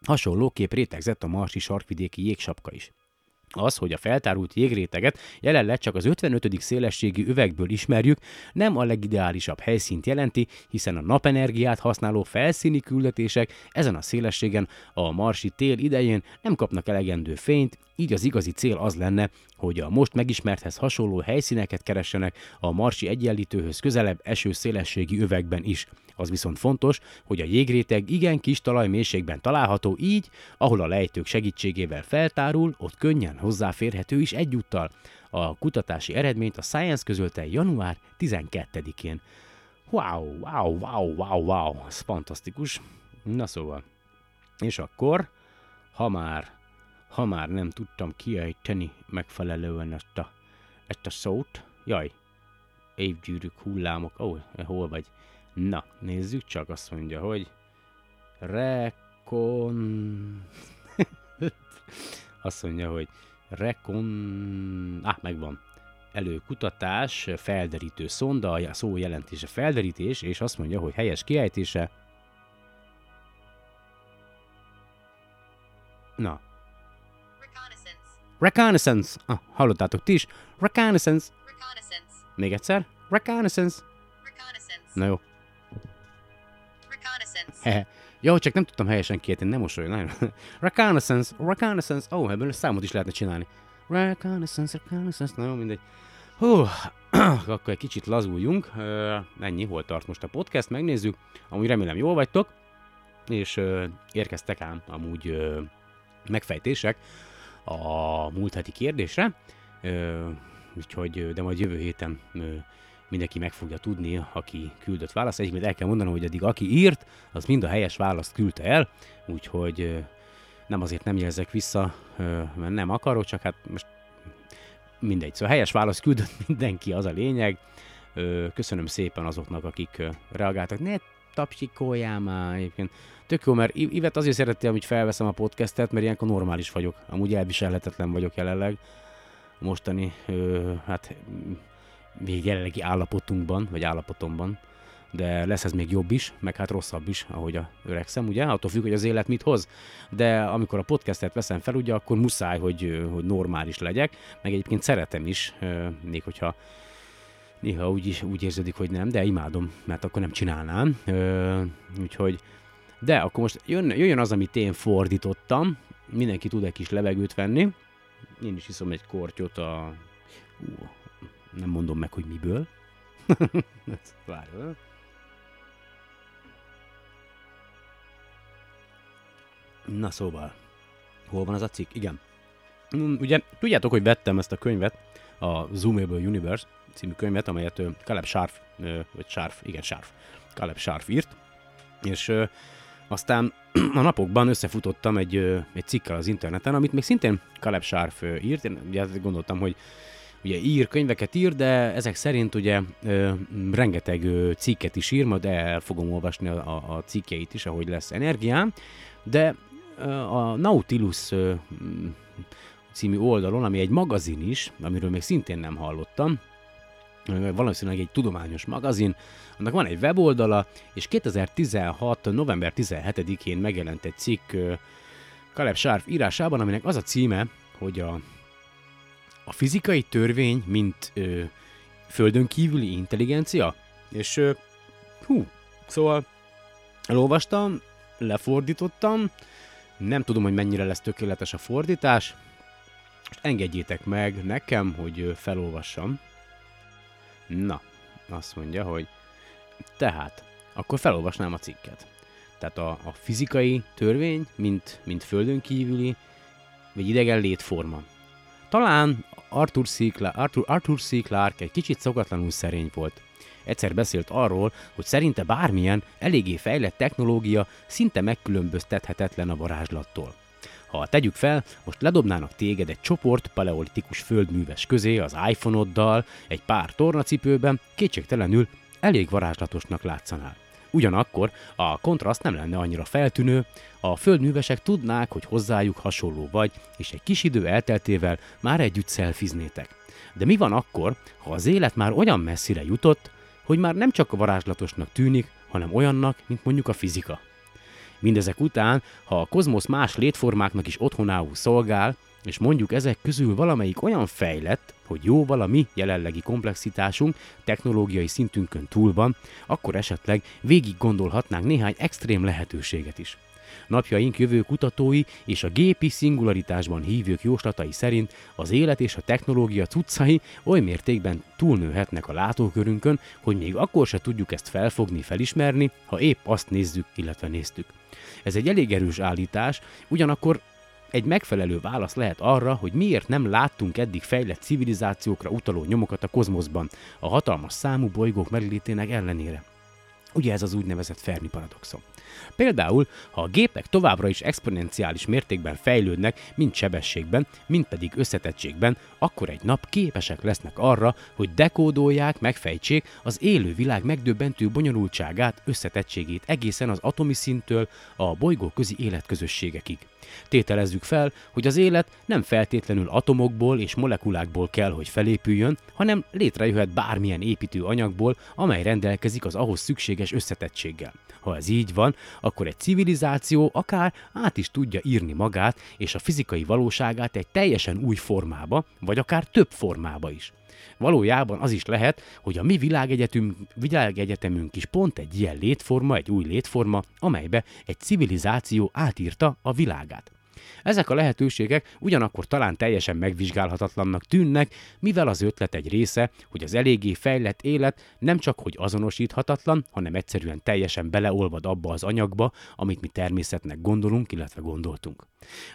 Hasonlóképp rétegzett a marsi sarkvidéki jégsapka is. Az, hogy a feltárult jégréteget jelenleg csak az 55. szélességi üvegből ismerjük, nem a legideálisabb helyszínt jelenti, hiszen a napenergiát használó felszíni küldetések ezen a szélességen a marsi tél idején nem kapnak elegendő fényt, így az igazi cél az lenne, hogy a most megismerthez hasonló helyszíneket keressenek a marsi egyenlítőhöz közelebb eső szélességi övegben is. Az viszont fontos, hogy a jégréteg igen kis talajmélységben található, így, ahol a lejtők segítségével feltárul, ott könnyen hozzáférhető is egyúttal. A kutatási eredményt a Science közölte január 12-én. Wow, wow, wow, wow, wow, ez fantasztikus. Na szóval. És akkor, ha már, ha már nem tudtam kiejteni megfelelően ezt a, ezt a szót, jaj, évgyűrűk, hullámok, ó, oh, hol vagy? Na, nézzük csak, azt mondja, hogy rekon... azt mondja, hogy rekon... Ah, megvan. Előkutatás, felderítő szonda, a szó jelentése felderítés, és azt mondja, hogy helyes kiejtése. Na. Reconnaissance. Reconnaissance. Ah, hallottátok ti is. Reconnaissance. Reconnaissance. Még egyszer. Reconnaissance. Reconnaissance. Na jó. Reconnaissance. Jó, csak nem tudtam helyesen kiejteni, nem mosolyog. Nagyon. Reconnaissance, reconnaissance. Ó, oh, ebből számot is lehetne csinálni. Reconnaissance, reconnaissance. Na jó, mindegy. Hú, akkor egy kicsit lazuljunk. Ennyi, hol tart most a podcast, megnézzük. Amúgy remélem jól vagytok, és érkeztek ám amúgy megfejtések a múlt heti kérdésre. Úgyhogy, de majd jövő héten mindenki meg fogja tudni, aki küldött választ. Egyébként el kell mondanom, hogy eddig aki írt, az mind a helyes választ küldte el, úgyhogy nem azért nem jelzek vissza, mert nem akarok, csak hát most mindegy. Szóval helyes választ küldött mindenki, az a lényeg. Köszönöm szépen azoknak, akik reagáltak. Ne tapsikoljál már egyébként. Tök jó, mert Ivet azért szereti, hogy felveszem a podcastet, mert ilyenkor normális vagyok. Amúgy elviselhetetlen vagyok jelenleg. Mostani, hát még jelenlegi állapotunkban, vagy állapotomban. De lesz ez még jobb is, meg hát rosszabb is, ahogy a öregszem, ugye? Attól függ, hogy az élet mit hoz. De amikor a podcastet veszem fel, ugye, akkor muszáj, hogy, hogy normális legyek. Meg egyébként szeretem is, még hogyha néha úgy, is, úgy érződik, hogy nem, de imádom, mert akkor nem csinálnám. Úgyhogy, de akkor most jön, jöjjön az, amit én fordítottam. Mindenki tud egy kis levegőt venni. Én is iszom egy kortyot a... Ú, nem mondom meg, hogy miből. Várjál. Na szóval, hol van az a cikk? Igen. Mm, Ugye tudjátok, hogy vettem ezt a könyvet, a Zoomable Universe című könyvet, amelyet Caleb Sharf, vagy Sharf, igen, Sharf, Caleb Sharf írt, és aztán a napokban összefutottam egy, egy cikkel az interneten, amit még szintén Caleb Sharf ö, írt, én ugye gondoltam, hogy ugye ír, könyveket ír, de ezek szerint ugye ö, rengeteg ö, cikket is ír, majd el fogom olvasni a, a, a cikkeit is, ahogy lesz energiám, de ö, a Nautilus ö, című oldalon, ami egy magazin is, amiről még szintén nem hallottam, valószínűleg egy tudományos magazin, annak van egy weboldala, és 2016. november 17-én megjelent egy cikk ö, Caleb Sharp írásában, aminek az a címe, hogy a, a fizikai törvény, mint ö, földön kívüli intelligencia, és ö, hú, szóval elolvastam, lefordítottam, nem tudom, hogy mennyire lesz tökéletes a fordítás, most engedjétek meg nekem, hogy felolvassam. Na, azt mondja, hogy tehát, akkor felolvasnám a cikket. Tehát a, a fizikai törvény, mint, mint földön kívüli, vagy idegen létforma. Talán Arthur C. Clarke, Arthur, Arthur C. Clarke egy kicsit szokatlanul szerény volt. Egyszer beszélt arról, hogy szerinte bármilyen eléggé fejlett technológia szinte megkülönböztethetetlen a varázslattól. Ha tegyük fel, most ledobnának téged egy csoport paleolitikus földműves közé az iPhone-oddal, egy pár tornacipőben, kétségtelenül elég varázslatosnak látszanál. Ugyanakkor a kontraszt nem lenne annyira feltűnő, a földművesek tudnák, hogy hozzájuk hasonló vagy, és egy kis idő elteltével már együtt szelfiznétek. De mi van akkor, ha az élet már olyan messzire jutott, hogy már nem csak varázslatosnak tűnik, hanem olyannak, mint mondjuk a fizika? Mindezek után, ha a kozmosz más létformáknak is otthonául szolgál, és mondjuk ezek közül valamelyik olyan fejlett, hogy jóval a mi jelenlegi komplexitásunk technológiai szintünkön túl van, akkor esetleg végig gondolhatnánk néhány extrém lehetőséget is. Napjaink jövő kutatói és a gépi szingularitásban hívők jóslatai szerint az élet és a technológia cuccai oly mértékben túlnőhetnek a látókörünkön, hogy még akkor se tudjuk ezt felfogni, felismerni, ha épp azt nézzük, illetve néztük. Ez egy elég erős állítás, ugyanakkor egy megfelelő válasz lehet arra, hogy miért nem láttunk eddig fejlett civilizációkra utaló nyomokat a kozmoszban, a hatalmas számú bolygók meglétének ellenére. Ugye ez az úgynevezett Fermi paradoxon. Például, ha a gépek továbbra is exponenciális mértékben fejlődnek, mind sebességben, mind pedig összetettségben, akkor egy nap képesek lesznek arra, hogy dekódolják, megfejtsék az élő világ megdöbbentő bonyolultságát, összetettségét egészen az atomi szinttől a bolygóközi életközösségekig. Tételezzük fel, hogy az élet nem feltétlenül atomokból és molekulákból kell, hogy felépüljön, hanem létrejöhet bármilyen építő anyagból, amely rendelkezik az ahhoz szükséges összetettséggel. Ha ez így van, akkor egy civilizáció akár át is tudja írni magát és a fizikai valóságát egy teljesen új formába, vagy akár több formába is. Valójában az is lehet, hogy a mi világegyetemünk, világegyetemünk is pont egy ilyen létforma, egy új létforma, amelybe egy civilizáció átírta a világát. Ezek a lehetőségek ugyanakkor talán teljesen megvizsgálhatatlannak tűnnek, mivel az ötlet egy része, hogy az eléggé fejlett élet nem csak hogy azonosíthatatlan, hanem egyszerűen teljesen beleolvad abba az anyagba, amit mi természetnek gondolunk, illetve gondoltunk.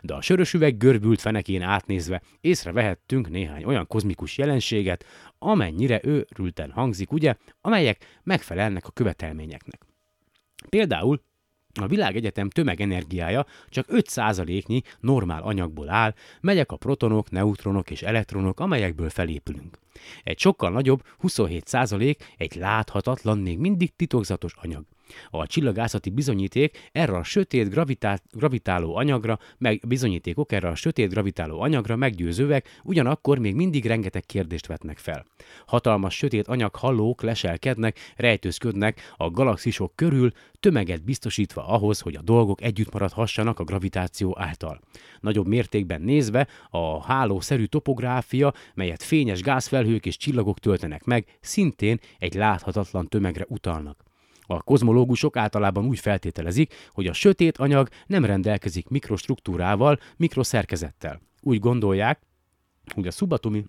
De a sörös üveg görbült fenekén átnézve észrevehettünk néhány olyan kozmikus jelenséget, amennyire őrülten hangzik, ugye, amelyek megfelelnek a követelményeknek. Például a világegyetem tömegenergiája csak 5%-nyi normál anyagból áll, megyek a protonok, neutronok és elektronok, amelyekből felépülünk. Egy sokkal nagyobb, 27% egy láthatatlan, még mindig titokzatos anyag. A csillagászati bizonyíték erre a sötét gravitá- gravitáló anyagra, meg bizonyítékok erre a sötét gravitáló anyagra meggyőzőek, ugyanakkor még mindig rengeteg kérdést vetnek fel. Hatalmas sötét anyaghallók leselkednek, rejtőzködnek a galaxisok körül, tömeget biztosítva ahhoz, hogy a dolgok együtt maradhassanak a gravitáció által. Nagyobb mértékben nézve a hálószerű topográfia, melyet fényes gázfelhők és csillagok töltenek meg, szintén egy láthatatlan tömegre utalnak. A kozmológusok általában úgy feltételezik, hogy a sötét anyag nem rendelkezik mikrostruktúrával, mikroszerkezettel. Úgy gondolják, hogy a szubatomi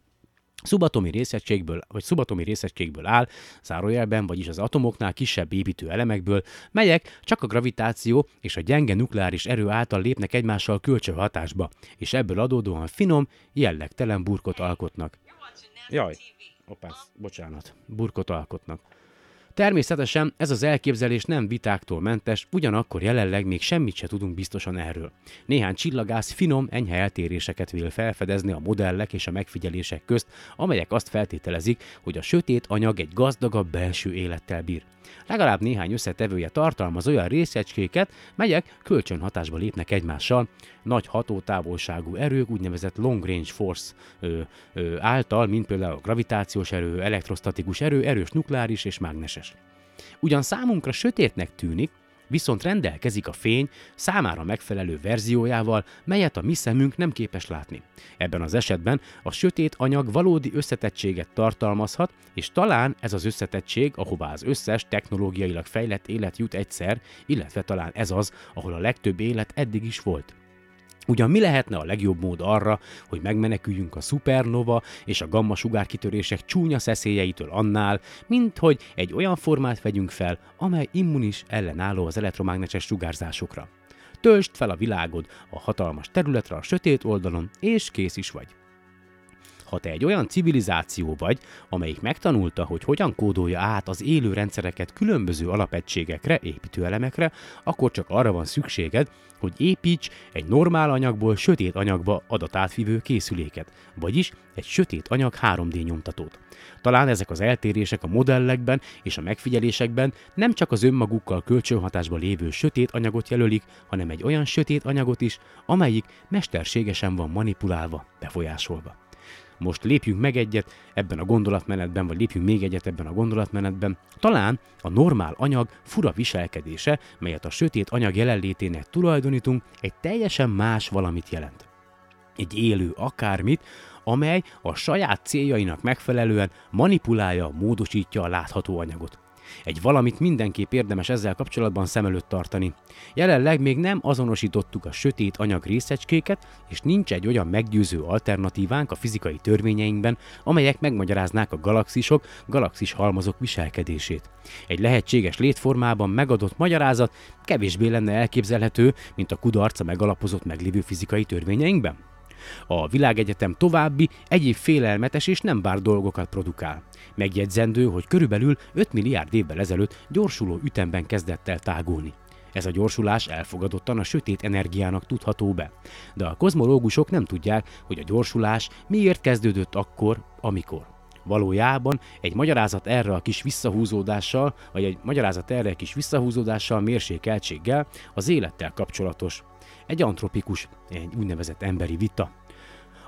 szubatomi részegységből, vagy szubatomi részegységből áll, zárójelben, vagyis az atomoknál kisebb építő elemekből, melyek csak a gravitáció és a gyenge nukleáris erő által lépnek egymással kölcsönhatásba, és ebből adódóan finom, jellegtelen burkot alkotnak. Jaj, opász, bocsánat, burkot alkotnak. Természetesen ez az elképzelés nem vitáktól mentes, ugyanakkor jelenleg még semmit se tudunk biztosan erről. Néhány csillagász finom, enyhe eltéréseket vél felfedezni a modellek és a megfigyelések közt, amelyek azt feltételezik, hogy a sötét anyag egy gazdagabb belső élettel bír. Legalább néhány összetevője tartalmaz olyan részecskéket, melyek kölcsönhatásba lépnek egymással, nagy hatótávolságú erők, úgynevezett long range force ö, ö, által, mint például a gravitációs erő, elektrostatikus erő, erős nukleáris és mágneses. Ugyan számunkra sötétnek tűnik, viszont rendelkezik a fény számára megfelelő verziójával, melyet a mi szemünk nem képes látni. Ebben az esetben a sötét anyag valódi összetettséget tartalmazhat, és talán ez az összetettség, ahová az összes technológiailag fejlett élet jut egyszer, illetve talán ez az, ahol a legtöbb élet eddig is volt. Ugyan mi lehetne a legjobb mód arra, hogy megmeneküljünk a szupernova és a gamma sugárkitörések csúnya szeszélyeitől annál, mint hogy egy olyan formát vegyünk fel, amely immunis ellenálló az elektromágneses sugárzásokra. Töltsd fel a világod a hatalmas területre a sötét oldalon, és kész is vagy. Ha te egy olyan civilizáció vagy, amelyik megtanulta, hogy hogyan kódolja át az élő rendszereket különböző alapegységekre, építőelemekre, akkor csak arra van szükséged, hogy építs egy normál anyagból sötét anyagba adatátvívő készüléket, vagyis egy sötét anyag 3D nyomtatót. Talán ezek az eltérések a modellekben és a megfigyelésekben nem csak az önmagukkal kölcsönhatásba lévő sötét anyagot jelölik, hanem egy olyan sötét anyagot is, amelyik mesterségesen van manipulálva, befolyásolva. Most lépjünk meg egyet ebben a gondolatmenetben, vagy lépjünk még egyet ebben a gondolatmenetben. Talán a normál anyag fura viselkedése, melyet a sötét anyag jelenlétének tulajdonítunk, egy teljesen más valamit jelent. Egy élő akármit, amely a saját céljainak megfelelően manipulálja, módosítja a látható anyagot. Egy valamit mindenképp érdemes ezzel kapcsolatban szem előtt tartani. Jelenleg még nem azonosítottuk a sötét anyag részecskéket, és nincs egy olyan meggyőző alternatívánk a fizikai törvényeinkben, amelyek megmagyaráznák a galaxisok, galaxis halmazok viselkedését. Egy lehetséges létformában megadott magyarázat kevésbé lenne elképzelhető, mint a kudarca megalapozott meglévő fizikai törvényeinkben. A világegyetem további, egyéb félelmetes és nem bár dolgokat produkál. Megjegyzendő, hogy körülbelül 5 milliárd évvel ezelőtt gyorsuló ütemben kezdett el tágulni. Ez a gyorsulás elfogadottan a sötét energiának tudható be. De a kozmológusok nem tudják, hogy a gyorsulás miért kezdődött akkor, amikor. Valójában egy magyarázat erre a kis visszahúzódással, vagy egy magyarázat erre a kis visszahúzódással, mérsékeltséggel az élettel kapcsolatos. Egy antropikus, egy úgynevezett emberi vita.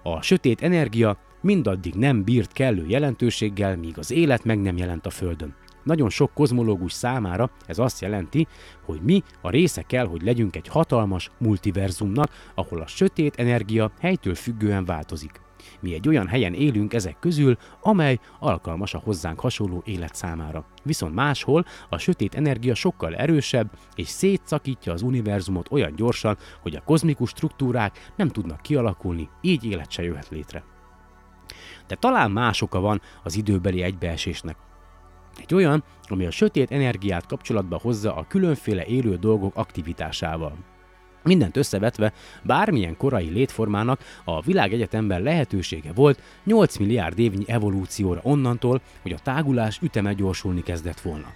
A sötét energia mindaddig nem bírt kellő jelentőséggel, míg az élet meg nem jelent a Földön. Nagyon sok kozmológus számára ez azt jelenti, hogy mi a része kell, hogy legyünk egy hatalmas multiverzumnak, ahol a sötét energia helytől függően változik. Mi egy olyan helyen élünk ezek közül, amely alkalmas a hozzánk hasonló élet számára. Viszont máshol a sötét energia sokkal erősebb, és szétszakítja az univerzumot olyan gyorsan, hogy a kozmikus struktúrák nem tudnak kialakulni, így élet se jöhet létre. De talán más oka van az időbeli egybeesésnek. Egy olyan, ami a sötét energiát kapcsolatba hozza a különféle élő dolgok aktivitásával. Mindent összevetve, bármilyen korai létformának a világegyetemben lehetősége volt 8 milliárd évnyi evolúcióra onnantól, hogy a tágulás üteme gyorsulni kezdett volna.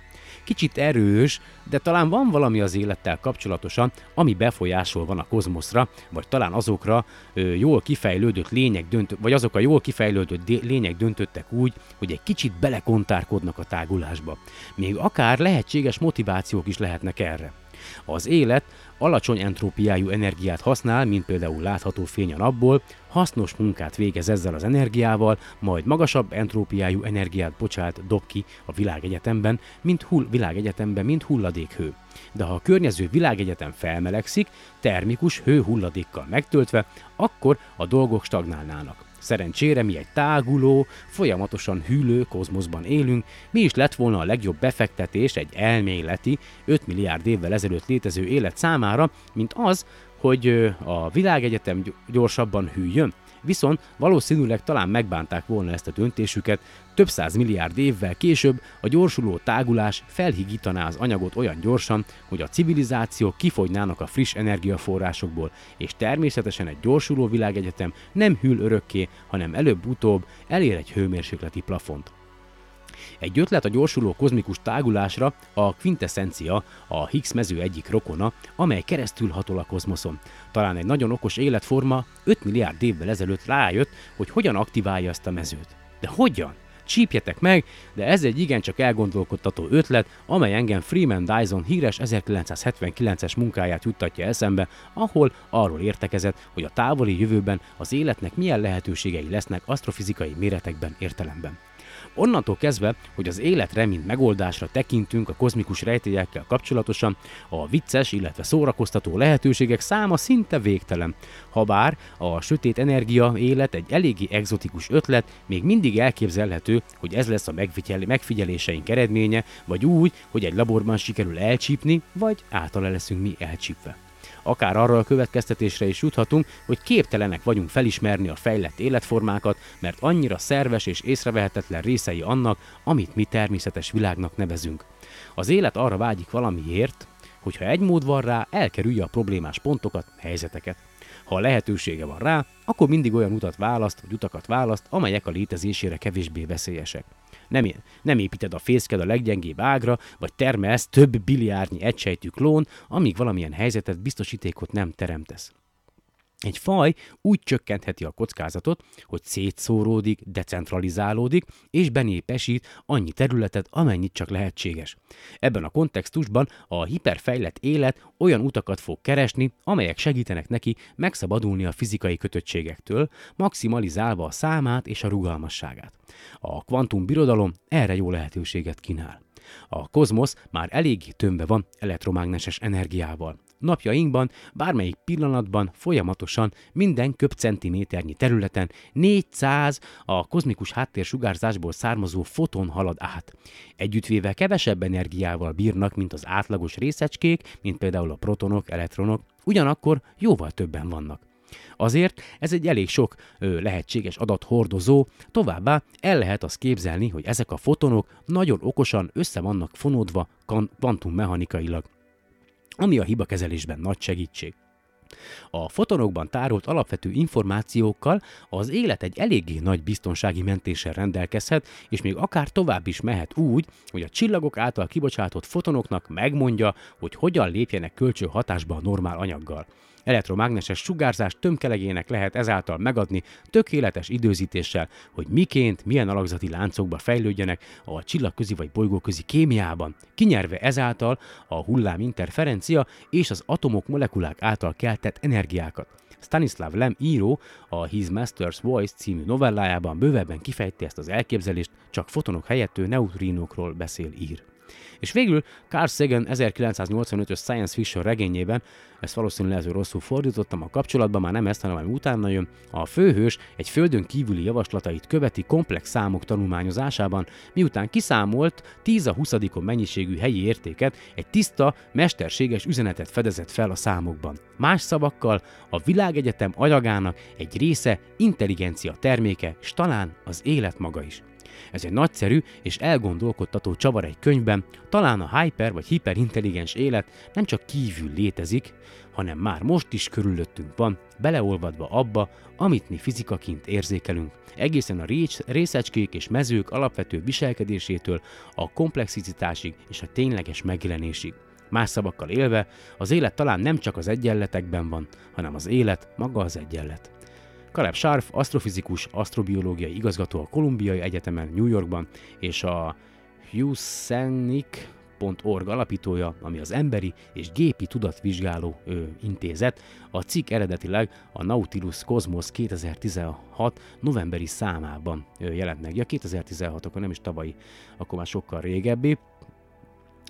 Kicsit erős, de talán van valami az élettel kapcsolatosan, ami befolyásol van a kozmoszra, vagy talán azokra ö, jól kifejlődött lények döntő, vagy azok a jól kifejlődött lények döntöttek úgy, hogy egy kicsit belekontárkodnak a tágulásba. Még akár lehetséges motivációk is lehetnek erre. Az élet alacsony entrópiájú energiát használ, mint például látható fény a napból, hasznos munkát végez ezzel az energiával, majd magasabb entrópiájú energiát bocsát, dob ki a világegyetemben, mint hull, világegyetemben, mint hulladékhő. De ha a környező világegyetem felmelegszik, termikus hő hulladékkal megtöltve, akkor a dolgok stagnálnának. Szerencsére mi egy táguló, folyamatosan hűlő kozmoszban élünk, mi is lett volna a legjobb befektetés egy elméleti, 5 milliárd évvel ezelőtt létező élet számára, mint az, hogy a világegyetem gyorsabban hűljön. Viszont valószínűleg talán megbánták volna ezt a döntésüket, több száz milliárd évvel később a gyorsuló tágulás felhigítaná az anyagot olyan gyorsan, hogy a civilizációk kifogynának a friss energiaforrásokból, és természetesen egy gyorsuló világegyetem nem hűl örökké, hanem előbb-utóbb elér egy hőmérsékleti plafont. Egy ötlet a gyorsuló kozmikus tágulásra a quintessencia, a Higgs mező egyik rokona, amely keresztül hatol a kozmoszon. Talán egy nagyon okos életforma 5 milliárd évvel ezelőtt rájött, hogy hogyan aktiválja ezt a mezőt. De hogyan? Csípjetek meg, de ez egy igencsak elgondolkodtató ötlet, amely engem Freeman Dyson híres 1979-es munkáját juttatja eszembe, ahol arról értekezett, hogy a távoli jövőben az életnek milyen lehetőségei lesznek asztrofizikai méretekben értelemben. Onnantól kezdve, hogy az életre, mint megoldásra tekintünk a kozmikus rejtélyekkel kapcsolatosan, a vicces, illetve szórakoztató lehetőségek száma szinte végtelen. Habár a sötét energia élet egy eléggé egzotikus ötlet, még mindig elképzelhető, hogy ez lesz a megfigyel- megfigyeléseink eredménye, vagy úgy, hogy egy laborban sikerül elcsípni, vagy általa leszünk mi elcsípve. Akár arra a következtetésre is juthatunk, hogy képtelenek vagyunk felismerni a fejlett életformákat, mert annyira szerves és észrevehetetlen részei annak, amit mi természetes világnak nevezünk. Az élet arra vágyik valamiért, hogyha egy mód van rá, elkerülje a problémás pontokat, helyzeteket. Ha a lehetősége van rá, akkor mindig olyan utat választ, vagy utakat választ, amelyek a létezésére kevésbé veszélyesek. Nem, nem építed a fészked a leggyengébb ágra, vagy termelsz több biliárdnyi egysejtű klón, amíg valamilyen helyzetet biztosítékot nem teremtesz. Egy faj úgy csökkentheti a kockázatot, hogy szétszóródik, decentralizálódik és benépesít annyi területet, amennyit csak lehetséges. Ebben a kontextusban a hiperfejlett élet olyan utakat fog keresni, amelyek segítenek neki megszabadulni a fizikai kötöttségektől, maximalizálva a számát és a rugalmasságát. A kvantum birodalom erre jó lehetőséget kínál. A kozmosz már eléggé tömve van elektromágneses energiával. Napjainkban, bármelyik pillanatban folyamatosan minden köbcentiméternyi területen 400 a kozmikus háttérsugárzásból származó foton halad át. Együttvéve kevesebb energiával bírnak, mint az átlagos részecskék, mint például a protonok, elektronok, ugyanakkor jóval többen vannak. Azért ez egy elég sok ö, lehetséges adathordozó, továbbá el lehet azt képzelni, hogy ezek a fotonok nagyon okosan össze vannak fonódva kvantummechanikailag, ami a hibakezelésben nagy segítség. A fotonokban tárolt alapvető információkkal az élet egy eléggé nagy biztonsági mentéssel rendelkezhet, és még akár tovább is mehet úgy, hogy a csillagok által kibocsátott fotonoknak megmondja, hogy hogyan lépjenek kölcső hatásba a normál anyaggal. Elektromágneses sugárzás tömkelegének lehet ezáltal megadni tökéletes időzítéssel, hogy miként, milyen alakzati láncokba fejlődjenek a csillagközi vagy bolygóközi kémiában, kinyerve ezáltal a hullám interferencia és az atomok molekulák által keltett energiákat. Stanislav Lem író a His Master's Voice című novellájában bővebben kifejti ezt az elképzelést, csak fotonok helyett ő neutrinókról beszél ír. És végül Carl Sagan 1985-ös science fiction regényében, ezt valószínűleg lehet, hogy rosszul fordítottam a kapcsolatban, már nem ezt, hanem ami utána jön, a főhős egy földön kívüli javaslatait követi komplex számok tanulmányozásában, miután kiszámolt 10 a 20 mennyiségű helyi értéket, egy tiszta, mesterséges üzenetet fedezett fel a számokban. Más szavakkal, a világegyetem anyagának egy része intelligencia terméke, és talán az élet maga is. Ez egy nagyszerű és elgondolkodtató csavar egy könyvben, talán a hyper vagy hiperintelligens élet nem csak kívül létezik, hanem már most is körülöttünk van, beleolvadva abba, amit mi fizikaként érzékelünk. Egészen a részecskék és mezők alapvető viselkedésétől a komplexitásig és a tényleges megjelenésig. Más szavakkal élve, az élet talán nem csak az egyenletekben van, hanem az élet maga az egyenlet. Caleb Scharf, asztrofizikus, asztrobiológiai igazgató a Kolumbiai Egyetemen New Yorkban, és a Husenic.org alapítója, ami az emberi és gépi tudatvizsgáló ö, intézet. A cikk eredetileg a Nautilus Cosmos 2016 novemberi számában ö, jelent meg. Ja, 2016, akkor nem is tavalyi, akkor már sokkal régebbi.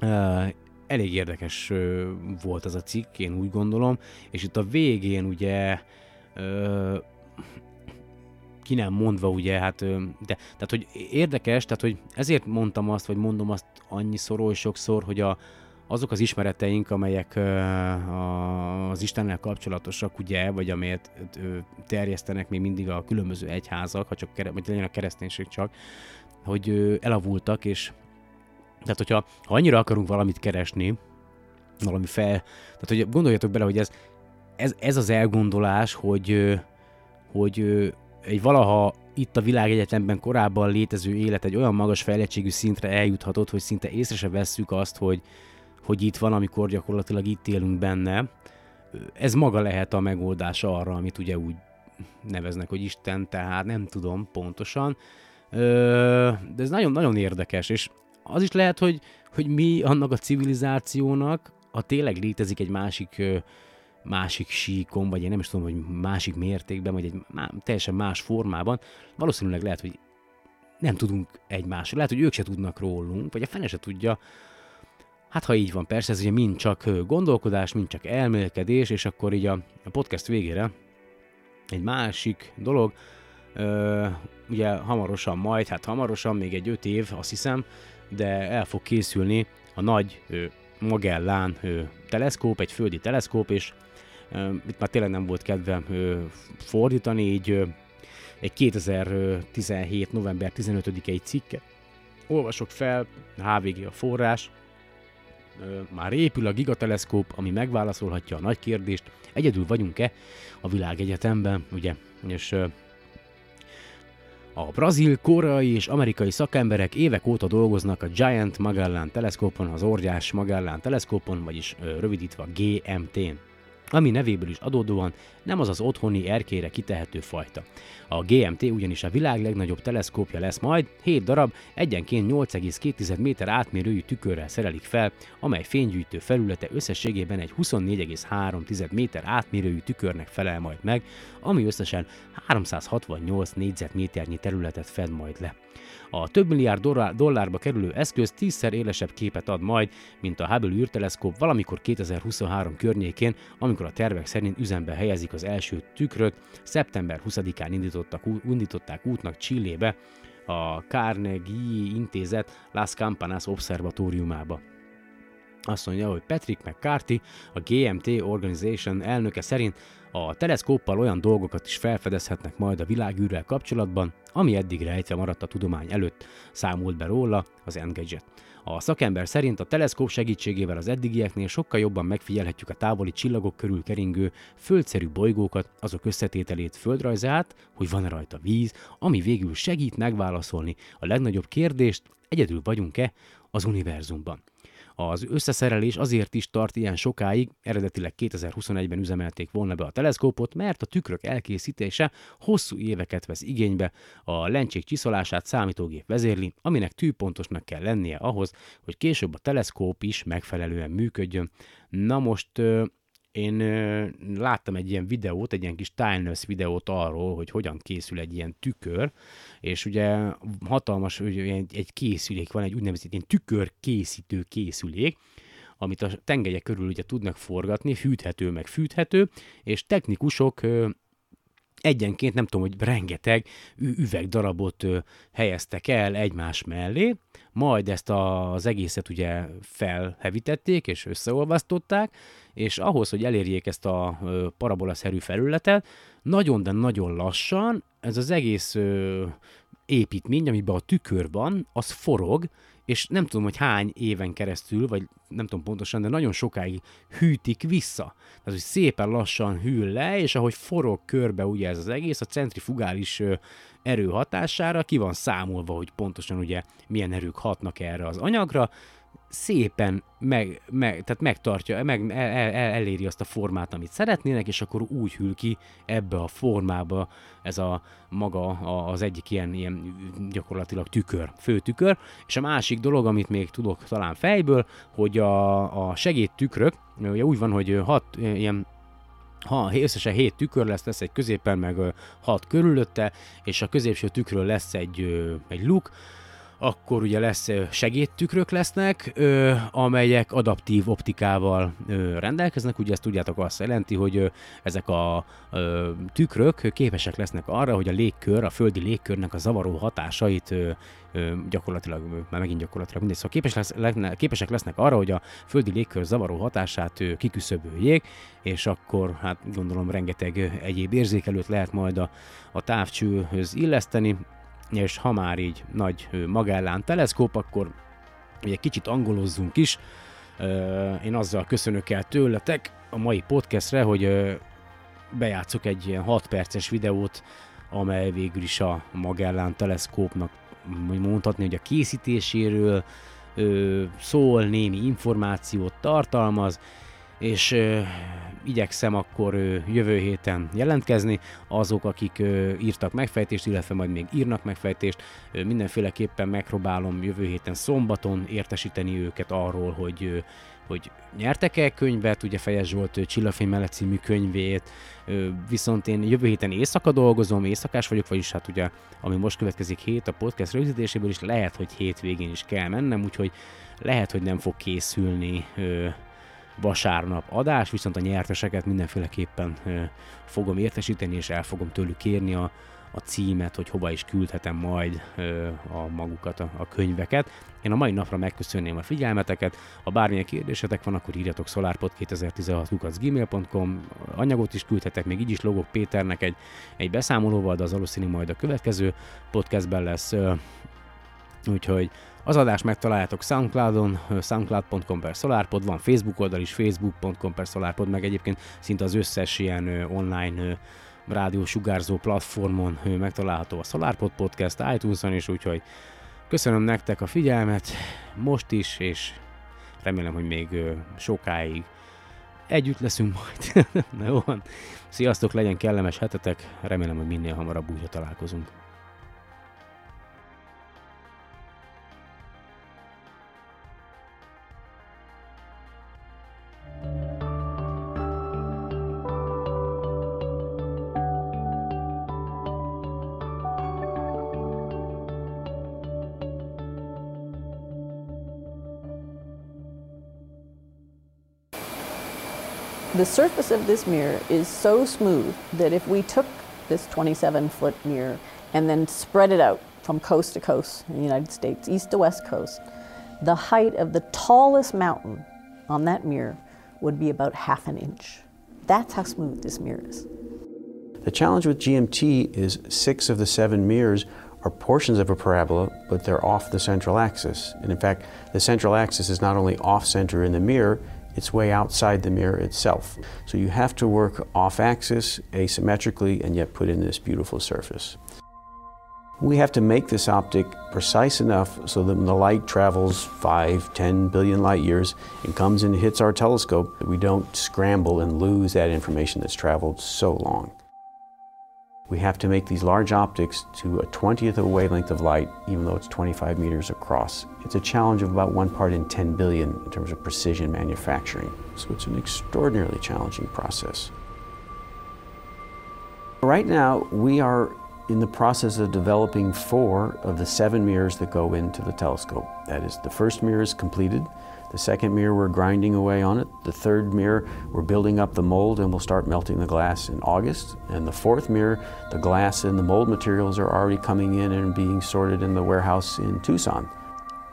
Ö, elég érdekes ö, volt ez a cikk, én úgy gondolom, és itt a végén ugye ö, ki nem mondva, ugye, hát, de, tehát, hogy érdekes, tehát, hogy ezért mondtam azt, vagy mondom azt annyiszor, oly sokszor, hogy a, azok az ismereteink, amelyek az Istennel kapcsolatosak, ugye, vagy amelyet terjesztenek még mindig a különböző egyházak, ha csak vagy legyen a kereszténység csak, hogy elavultak, és tehát, hogyha ha annyira akarunk valamit keresni, valami fel, tehát, hogy gondoljatok bele, hogy ez, ez, ez az elgondolás, hogy, hogy egy valaha itt a világegyetemben korábban létező élet egy olyan magas fejlettségű szintre eljuthatott, hogy szinte észre se vesszük azt, hogy, hogy itt van, amikor gyakorlatilag itt élünk benne. Ez maga lehet a megoldás arra, amit ugye úgy neveznek, hogy Isten, tehát nem tudom pontosan. De ez nagyon-nagyon érdekes, és az is lehet, hogy, hogy mi annak a civilizációnak, ha tényleg létezik egy másik másik síkon, vagy én nem is tudom, hogy másik mértékben, vagy egy má, teljesen más formában, valószínűleg lehet, hogy nem tudunk egymásról, lehet, hogy ők se tudnak rólunk, vagy a fene se tudja. Hát ha így van, persze, ez ugye mind csak gondolkodás, mind csak elmélkedés, és akkor így a, a podcast végére egy másik dolog, ö, ugye hamarosan majd, hát hamarosan, még egy öt év, azt hiszem, de el fog készülni a nagy ö, Magellán ö, teleszkóp, egy földi teleszkóp, és itt már tényleg nem volt kedvem fordítani, így egy 2017. november 15-i cikket. Olvasok fel, HVG a forrás, már épül a gigateleszkóp, ami megválaszolhatja a nagy kérdést, egyedül vagyunk-e a világegyetemben, ugye, és a brazil, koreai és amerikai szakemberek évek óta dolgoznak a Giant Magellan teleszkópon, az óriás Magellan teleszkópon, vagyis rövidítve GMT-n ami nevéből is adódóan nem az az otthoni erkére kitehető fajta. A GMT ugyanis a világ legnagyobb teleszkópja lesz majd, 7 darab, egyenként 8,2 méter átmérőjű tükörrel szerelik fel, amely fénygyűjtő felülete összességében egy 24,3 méter átmérőjű tükörnek felel majd meg, ami összesen 368 négyzetméternyi területet fed majd le. A több milliárd dollár- dollárba kerülő eszköz tízszer élesebb képet ad majd, mint a Hubble űrteleszkóp valamikor 2023 környékén, amikor a tervek szerint üzembe helyezik az első tükröt, szeptember 20-án indítottak, indították útnak Csillébe, a Carnegie Intézet Las Campanas Observatóriumába. Azt mondja, hogy Patrick McCarthy, a GMT Organization elnöke szerint a teleszkóppal olyan dolgokat is felfedezhetnek majd a világűrrel kapcsolatban, ami eddig rejtve maradt a tudomány előtt, számolt be róla az Engadget. A szakember szerint a teleszkóp segítségével az eddigieknél sokkal jobban megfigyelhetjük a távoli csillagok körül keringő földszerű bolygókat, azok összetételét, földrajzát, hogy van-e rajta víz, ami végül segít megválaszolni a legnagyobb kérdést, egyedül vagyunk-e az univerzumban. Az összeszerelés azért is tart ilyen sokáig, eredetileg 2021-ben üzemelték volna be a teleszkópot, mert a tükrök elkészítése hosszú éveket vesz igénybe, a lencsék csiszolását számítógép vezérli, aminek tűpontosnak kell lennie ahhoz, hogy később a teleszkóp is megfelelően működjön. Na most én ö, láttam egy ilyen videót, egy ilyen kis timeless videót arról, hogy hogyan készül egy ilyen tükör, és ugye hatalmas ugye, egy, készülék van, egy úgynevezett ilyen tükörkészítő készülék, amit a tengelyek körül ugye tudnak forgatni, fűthető meg fűthető, és technikusok egyenként nem tudom, hogy rengeteg üvegdarabot helyeztek el egymás mellé, majd ezt a, az egészet ugye felhevítették és összeolvasztották, és ahhoz, hogy elérjék ezt a parabolaszerű felületet, nagyon, de nagyon lassan ez az egész építmény, amiben a tükör van, az forog, és nem tudom, hogy hány éven keresztül, vagy nem tudom pontosan, de nagyon sokáig hűtik vissza. Tehát, hogy szépen lassan hűl le, és ahogy forog körbe ugye ez az egész, a centrifugális erő hatására ki van számolva, hogy pontosan ugye milyen erők hatnak erre az anyagra, szépen meg, meg, tehát megtartja, meg, el, el, eléri azt a formát, amit szeretnének, és akkor úgy hűl ki ebbe a formába ez a maga a- az egyik ilyen, ilyen gyakorlatilag tükör, főtükör. És a másik dolog, amit még tudok talán fejből, hogy a, a segédtükrök, ugye úgy van, hogy hat ilyen ha összesen 7 tükör lesz, lesz egy középen, meg 6 körülötte, és a középső tükrön lesz egy, egy luk, akkor ugye lesz segédtükrök lesznek, ö, amelyek adaptív optikával ö, rendelkeznek, ugye ezt tudjátok azt jelenti, hogy ö, ezek a ö, tükrök képesek lesznek arra, hogy a légkör, a földi légkörnek a zavaró hatásait ö, ö, gyakorlatilag, már megint gyakorlatilag mindegy, szóval képes lesz, le, képesek lesznek arra, hogy a földi légkör zavaró hatását ö, kiküszöböljék, és akkor hát gondolom rengeteg egyéb érzékelőt lehet majd a, a távcsőhöz illeszteni, és ha már így nagy Magellán teleszkóp, akkor ugye kicsit angolozzunk is. Én azzal köszönök el tőletek a mai podcastre, hogy bejátszok egy ilyen 6 perces videót amely végül is a Magellán teleszkópnak mondhatni, hogy a készítéséről szól, némi információt tartalmaz, és ö, igyekszem akkor jövő héten jelentkezni. Azok, akik írtak megfejtést, illetve majd még írnak megfejtést, mindenféleképpen megpróbálom jövő héten szombaton értesíteni őket arról, hogy hogy nyertek-e könyvet, ugye Fejes Zsolt ö, Csillagfény mellett című könyvét, viszont én jövő héten éjszaka dolgozom, éjszakás vagyok, vagyis hát ugye, ami most következik hét a podcast rögzítéséből is, lehet, hogy hétvégén is kell mennem, úgyhogy lehet, hogy nem fog készülni vasárnap adás, viszont a nyerteseket mindenféleképpen fogom értesíteni, és el fogom tőlük kérni a, a címet, hogy hova is küldhetem majd a magukat, a, a könyveket. Én a mai napra megköszönném a figyelmeteket, ha bármilyen kérdésetek van, akkor írjatok solarpod2016.gmail.com anyagot is küldhetek, még így is logok Péternek egy, egy beszámolóval, de az valószínű majd a következő podcastben lesz. Úgyhogy az adást megtaláljátok Soundcloudon, soundcloud.com per SolarPod, van Facebook oldal is, facebook.com per SolarPod, meg egyébként szinte az összes ilyen online rádiósugárzó platformon megtalálható a SolarPod Podcast, iTunes-on is, úgyhogy köszönöm nektek a figyelmet most is, és remélem, hogy még sokáig együtt leszünk majd. Na jó. Sziasztok, legyen kellemes hetetek, remélem, hogy minél hamarabb újra találkozunk. The surface of this mirror is so smooth that if we took this 27 foot mirror and then spread it out from coast to coast in the United States, east to west coast, the height of the tallest mountain on that mirror would be about half an inch. That's how smooth this mirror is. The challenge with GMT is six of the seven mirrors are portions of a parabola, but they're off the central axis. And in fact, the central axis is not only off center in the mirror, it's way outside the mirror itself. So you have to work off axis, asymmetrically, and yet put in this beautiful surface. We have to make this optic precise enough so that when the light travels 5, 10 billion light years and comes and hits our telescope, we don't scramble and lose that information that's traveled so long. We have to make these large optics to a 20th of a wavelength of light, even though it's 25 meters across. It's a challenge of about one part in 10 billion in terms of precision manufacturing. So it's an extraordinarily challenging process. Right now, we are in the process of developing four of the seven mirrors that go into the telescope. That is, the first mirror is completed. The second mirror, we're grinding away on it. The third mirror, we're building up the mold and we'll start melting the glass in August. And the fourth mirror, the glass and the mold materials are already coming in and being sorted in the warehouse in Tucson.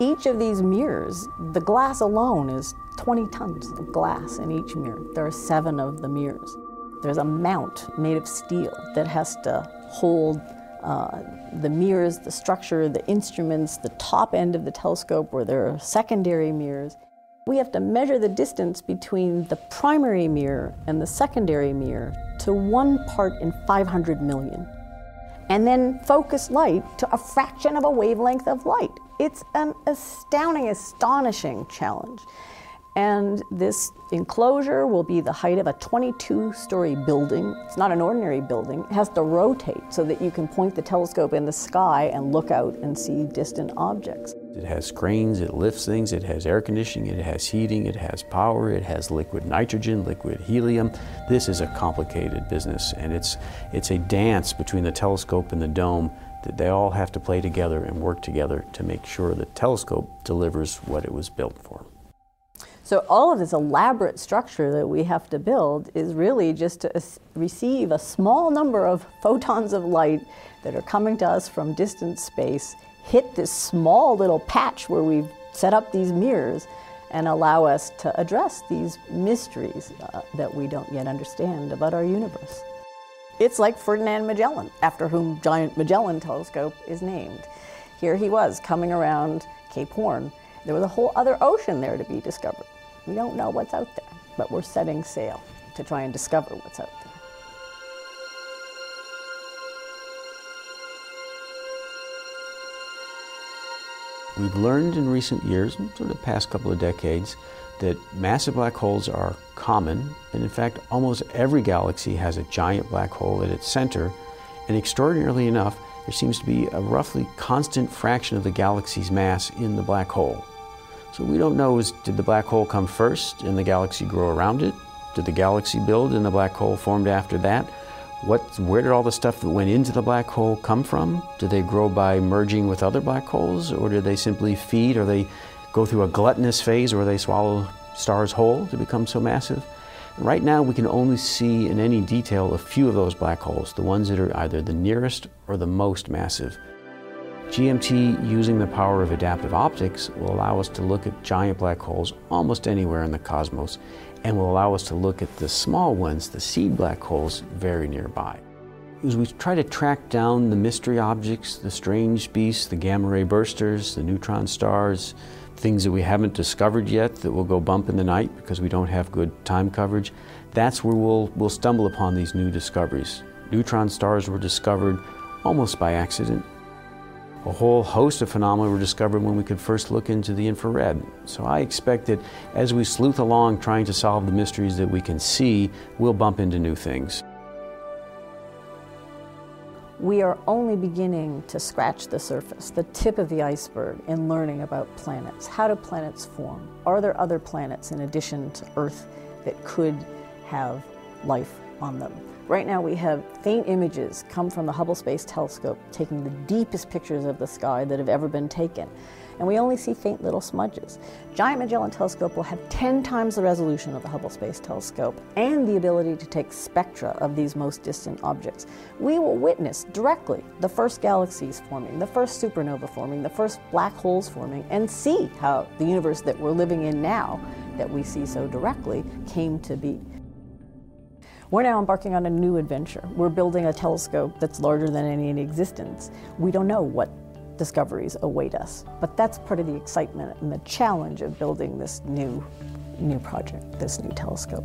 Each of these mirrors, the glass alone is 20 tons of glass in each mirror. There are seven of the mirrors. There's a mount made of steel that has to hold uh, the mirrors, the structure, the instruments, the top end of the telescope where there are secondary mirrors. We have to measure the distance between the primary mirror and the secondary mirror to one part in 500 million. And then focus light to a fraction of a wavelength of light. It's an astounding, astonishing challenge. And this enclosure will be the height of a 22 story building. It's not an ordinary building. It has to rotate so that you can point the telescope in the sky and look out and see distant objects. It has cranes, it lifts things, it has air conditioning, it has heating, it has power, it has liquid nitrogen, liquid helium. This is a complicated business and it's, it's a dance between the telescope and the dome that they all have to play together and work together to make sure the telescope delivers what it was built for. So all of this elaborate structure that we have to build is really just to receive a small number of photons of light that are coming to us from distant space, hit this small little patch where we've set up these mirrors, and allow us to address these mysteries uh, that we don't yet understand about our universe. It's like Ferdinand Magellan, after whom Giant Magellan Telescope is named. Here he was coming around Cape Horn. There was a whole other ocean there to be discovered. We don't know what's out there, but we're setting sail to try and discover what's out there. We've learned in recent years, sort of the past couple of decades, that massive black holes are common, and in fact, almost every galaxy has a giant black hole at its center, and extraordinarily enough, there seems to be a roughly constant fraction of the galaxy's mass in the black hole. So we don't know is did the black hole come first and the galaxy grow around it? Did the galaxy build and the black hole formed after that? What, where did all the stuff that went into the black hole come from? Do they grow by merging with other black holes, or do they simply feed, or they go through a gluttonous phase where they swallow stars whole to become so massive? Right now, we can only see in any detail a few of those black holes, the ones that are either the nearest or the most massive. GMT, using the power of adaptive optics, will allow us to look at giant black holes almost anywhere in the cosmos and will allow us to look at the small ones, the seed black holes, very nearby. As we try to track down the mystery objects, the strange beasts, the gamma ray bursters, the neutron stars, things that we haven't discovered yet that will go bump in the night because we don't have good time coverage, that's where we'll, we'll stumble upon these new discoveries. Neutron stars were discovered almost by accident a whole host of phenomena were discovered when we could first look into the infrared. So I expect that as we sleuth along trying to solve the mysteries that we can see, we'll bump into new things. We are only beginning to scratch the surface, the tip of the iceberg, in learning about planets. How do planets form? Are there other planets in addition to Earth that could have life on them? Right now we have faint images come from the Hubble Space Telescope taking the deepest pictures of the sky that have ever been taken. And we only see faint little smudges. Giant Magellan Telescope will have 10 times the resolution of the Hubble Space Telescope and the ability to take spectra of these most distant objects. We will witness directly the first galaxies forming, the first supernova forming, the first black holes forming, and see how the universe that we're living in now, that we see so directly, came to be. We're now embarking on a new adventure. We're building a telescope that's larger than any in existence. We don't know what discoveries await us, but that's part of the excitement and the challenge of building this new, new project, this new telescope.